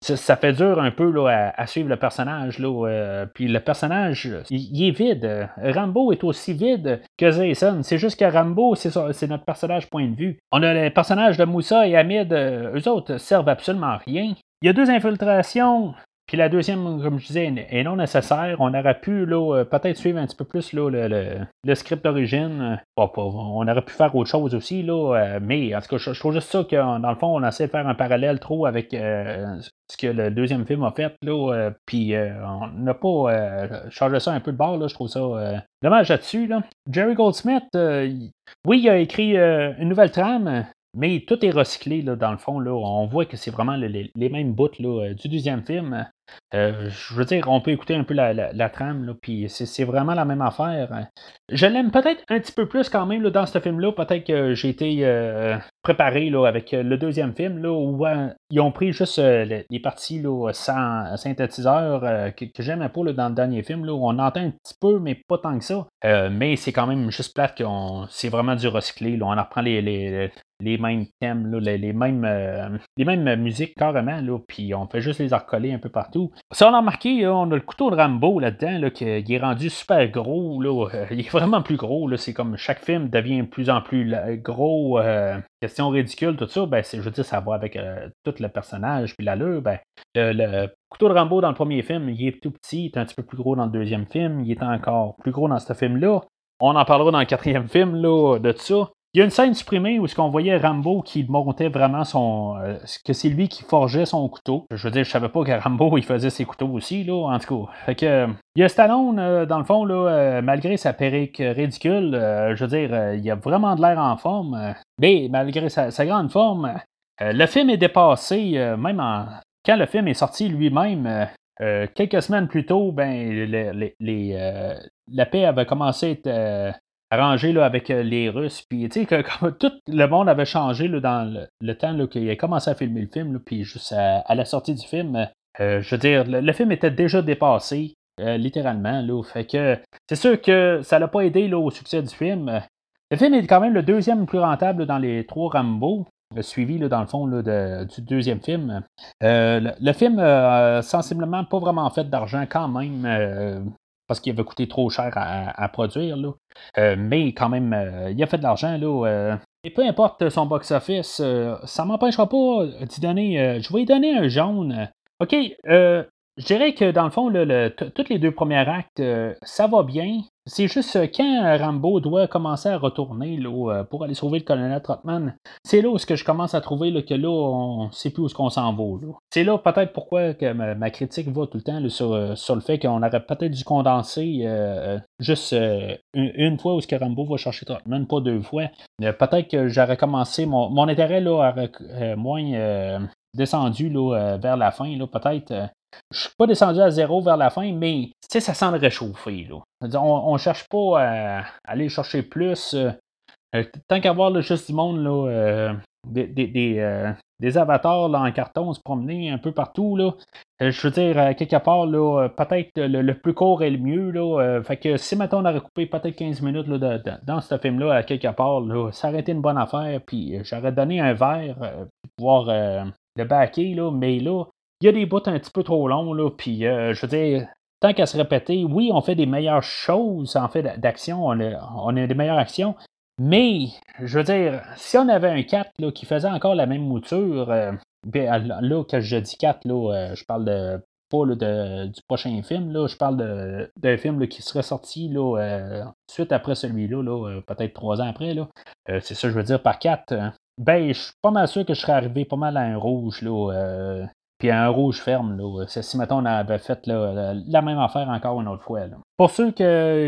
ça, fait dur un peu là, à, suivre le personnage. Là, puis le personnage, il, est vide. Rambo est aussi vide que Jason. C'est juste que Rambo, c'est notre personnage point de vue. On a les personnages de Moussa et Hamid, eux autres servent absolument à rien. Il y a deux infiltrations puis la deuxième, comme je disais, est non nécessaire. On aurait pu euh, peut-être suivre un petit peu plus là, le, script d'origine. on aurait pu faire autre chose aussi, là, euh, mais en tout cas, je, trouve juste ça que dans le fond, on essaie de faire un parallèle trop avec euh, ce que le deuxième film a fait. Là, puis on n'a pas changé ça un peu de bord. Là, je trouve ça dommage là-dessus. Là. Jerry Goldsmith, oui, il a écrit une nouvelle trame. Mais tout est recyclé, là, dans le fond. Là. On voit que c'est vraiment les, mêmes bouts là, du deuxième film. Euh, je veux dire, on peut écouter un peu la, trame, puis c'est vraiment la même affaire. Je l'aime peut-être un petit peu plus quand même dans ce film-là. Peut-être que j'ai été euh, préparé là, avec le deuxième film, là, où euh, ils ont pris juste les, parties là, sans synthétiseur que, j'aime un peu dans le dernier film, où on entend un petit peu, mais pas tant que ça. mais c'est quand même juste plate que c'est vraiment du recyclé. On en reprend les, mêmes thèmes, les, mêmes, les mêmes musiques carrément, puis on fait juste les recoller un peu partout. Ça, on a remarqué, on a le couteau de Rambo là-dedans, qui est rendu super gros. Euh, [laughs] il est vraiment plus gros. C'est comme chaque film devient de plus en plus gros. Euh, question ridicule, tout ça. Ben, je veux dire, ça va avec euh, tout le personnage. Puis l'allure, ben, le, couteau de Rambo dans le premier film, il est tout petit. Il est un petit peu plus gros dans le deuxième film. Il est encore plus gros dans ce film-là. On en parlera dans le quatrième film là, de ça. Il y a une scène supprimée où ce qu'on voyait Rambo qui montait vraiment son. Euh, que c'est lui qui forgeait son couteau. Je veux dire, je savais pas que Rambo il faisait ses couteaux aussi, là, en tout cas. Fait que. Il y a Stallone, euh, dans le fond, là, euh, malgré sa perruque ridicule, je veux dire, il a vraiment de l'air en forme. mais malgré sa, grande forme, le film est dépassé, même en, quand le film est sorti lui-même. quelques semaines plus tôt, ben, les, la paix avait commencé à être arrangé là, avec euh, les Russes. Puis, tu sais, que, [laughs] tout le monde avait changé là, dans le, temps qu'il a commencé à filmer le film, puis juste à, la sortie du film, euh, je veux dire, le, film était déjà dépassé, euh, littéralement. Là, fait que c'est sûr que ça n'a pas aidé au succès du film. Le film est quand même le deuxième plus rentable dans les trois Rambo. Suivi là, dans le fond là, du deuxième film. le, film a sensiblement pas vraiment fait d'argent quand même parce qu'il avait coûté trop cher à, produire. Là. Euh, mais quand même, euh, il a fait de l'argent. Là, euh, et peu importe son box-office, ça m'empêchera pas d'y donner. je vais lui donner un jaune. OK, je dirais que dans le fond, le, tous les deux premiers actes, ça va bien. C'est juste quand Rambo doit commencer à retourner là, pour aller sauver le colonel Trotman, c'est là où que je commence à trouver que là, on ne sait plus où ce qu'on s'en va. C'est là peut-être pourquoi ma, critique va tout le temps sur, le fait qu'on aurait peut-être dû condenser euh, juste euh, une, fois où ce que Rambo va chercher Trotman, pas deux fois. Euh, peut-être que j'aurais commencé, mon, mon intérêt là, aurait moins descendu là, vers la fin, peut-être. Je suis pas descendu à zéro vers la fin, mais ça sent le réchauffer. On ne cherche pas à aller chercher plus. Euh, euh, tant qu'avoir juste du monde, là, euh, des, des, avatars là, en carton se promener un peu partout. Là. je veux dire, quelque part, là, peut-être le, plus court est le mieux. Là, fait que si maintenant on aurait coupé peut-être 15 minutes là, dans ce film-là, à quelque part, là, ça aurait été une bonne affaire. Puis j'aurais donné un verre pour pouvoir le backer, là, mais là, il y a des bouts un petit peu trop longs, là, puis euh, je veux dire, tant qu'à se répéter, oui, on fait des meilleures choses en fait d'action, on a, des meilleures actions, mais je veux dire, si on avait un 4 là, qui faisait encore la même mouture, euh, ben, là, que je dis 4, là, euh, je parle de pas du prochain film, là, je parle d'un film qui serait sorti là, suite après celui-là, là, peut-être trois ans après. Là. c'est ça que je veux dire par 4. Hein. Ben, je suis pas mal sûr que je serais arrivé pas mal à un rouge là, puis un rouge ferme. Là. Si maintenant on avait fait la, même affaire encore une autre fois. Pour ceux qui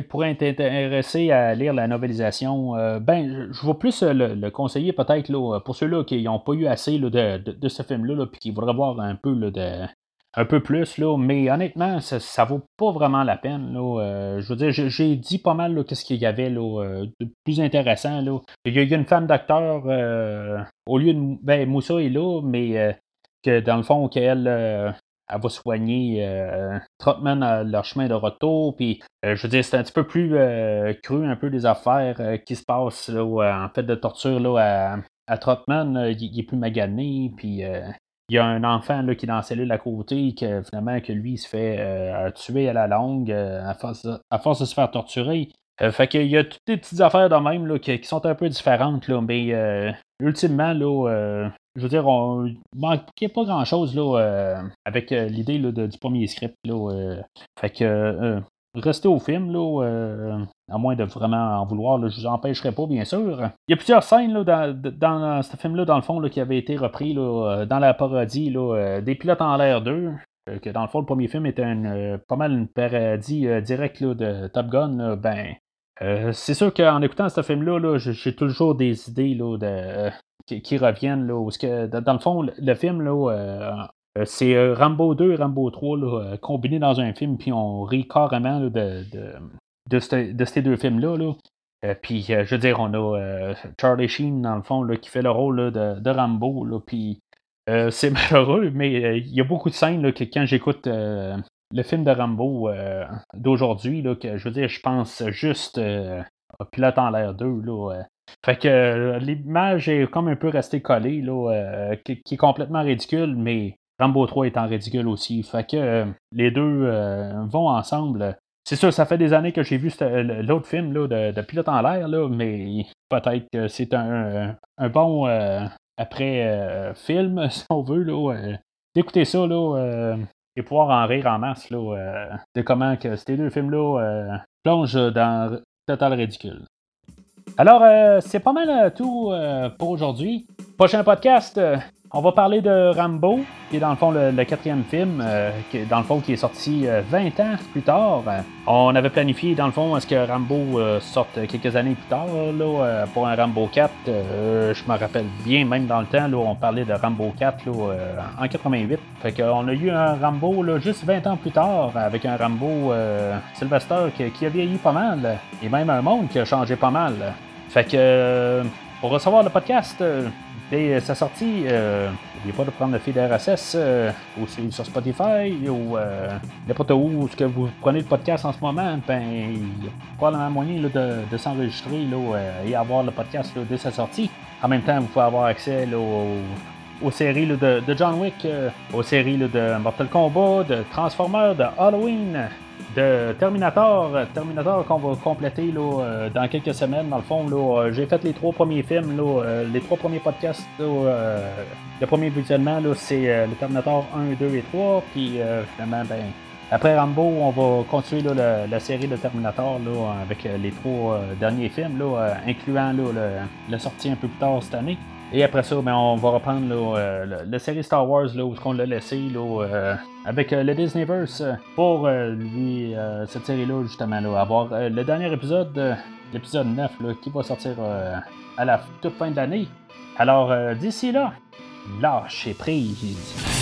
pourraient être intéressés à lire la novelisation, euh, ben je vais plus euh, le, conseiller peut-être pour ceux-là qui n'ont pas eu assez de, ce film-là, puis qui voudraient voir un peu de, un peu plus, là, mais honnêtement, ça, vaut pas vraiment la peine. Là, euh, je veux dire, j'ai dit pas mal qu'est-ce qu'il y avait là, de plus intéressant. Là. Il, y a, une femme d'acteur, au lieu de. Ben, Moussa est là, mais que dans le fond, qu'elle euh, elle va soigner Trotman leur chemin de retour. Puis, je veux dire, c'est un petit peu plus cru, un peu des affaires qui se passent en fait de torture là, à, Trotman. il, est plus magané. Puis, il y a un enfant là, qui est dans la cellule à côté, que finalement, que lui, il se fait tuer à la longue à, force à, force de, se faire torturer. Euh, fait qu'il y a toutes des petites affaires de même là, qui, sont un peu différentes, là, mais euh, ultimement, là, euh, je veux dire, on manquait pas grand chose là, avec l'idée du premier script. Là, fait que restez au film, là, à moins de vraiment en vouloir, là, je vous empêcherai pas, bien sûr. Il y a plusieurs scènes là, dans, ce film-là, dans le fond, là, qui avaient été repris là, dans la parodie là, des pilotes en l'air 2. Que dans le fond, le premier film était pas mal une parodie directe de Top Gun. ben, euh, c'est sûr qu'en écoutant ce film-là, j'ai toujours des idées là, de, qui, reviennent. Là, parce que, dans le fond, le, film, là, euh, euh, c'est Rambo 2 et Rambo 3 là, combinés dans un film, puis on rit carrément de, de, de, ces deux films-là. Là. puis, je veux dire, on a Charlie Sheen, dans le fond, là, qui fait le rôle de, Rambo. Là, puis, [laughs] c'est malheureux, mais il y a beaucoup de scènes que quand j'écoute le film de Rambo euh, d'aujourd'hui, que je veux dire, je pense juste euh, Pilote en l'air 2. Là, euh. Fait que euh, l'image est comme un peu restée collée, là, qui, est complètement ridicule, mais Rambo 3 étant ridicule aussi. Fait que les deux vont ensemble. C'est sûr, ça fait des années que j'ai vu l'autre film là, de, Pilote en l'air, mais peut-être que c'est un, bon après film, [laughs] si on veut. Là, d'écouter ça, là, et pouvoir en rire en masse là, euh, de comment que ces deux films-là euh, plongent dans total ridicule. Alors, euh, c'est pas mal tout pour aujourd'hui. Prochain podcast, on va parler de Rambo, qui est dans le fond le, quatrième film, euh, qui dans le fond qui est sorti 20 euh, ans plus tard. On avait planifié dans le fond à ce que Rambo euh, sorte quelques années plus tard là, pour un Rambo 4. je me rappelle bien, même dans le temps, là, on parlait de Rambo 4 là, en 88. Fait qu'on a eu un Rambo là, juste 20 ans plus tard avec un Rambo Sylvester qui, qui, a vieilli pas mal et même un monde qui a changé pas mal. Fait que pour recevoir le podcast, Dès sa sortie, euh, n'oubliez pas de prendre le feed RSS euh, aussi sur Spotify ou euh, n'importe où ce que vous prenez le podcast en ce moment, ben il y a probablement moyen de, s'enregistrer euh, et avoir le podcast dès sa sortie. En même temps, vous pouvez avoir accès aux, séries de, John Wick, aux séries de Mortal Kombat, de Transformers, de Halloween, de Terminator. Terminator qu'on va compléter là, euh, dans quelques semaines. Dans le fond, là, euh, j'ai fait les trois premiers films, là, euh, les trois premiers podcasts. le premier visionnement, c'est le Terminator 1, 2 et 3. Puis finalement, ben, après Rambo, on va continuer la, série de Terminator là, avec les trois derniers films, là, incluant là, le, sortie un peu plus tard cette année. Et après ça, ben, on va reprendre euh, la série Star Wars là, où on l'a laissé là, euh, avec euh, le Disneyverse pour lui, cette série-là, justement, là, avoir le dernier épisode, l'épisode 9, là, qui va sortir à la toute fin de l'année. Alors, d'ici là, lâchez prise.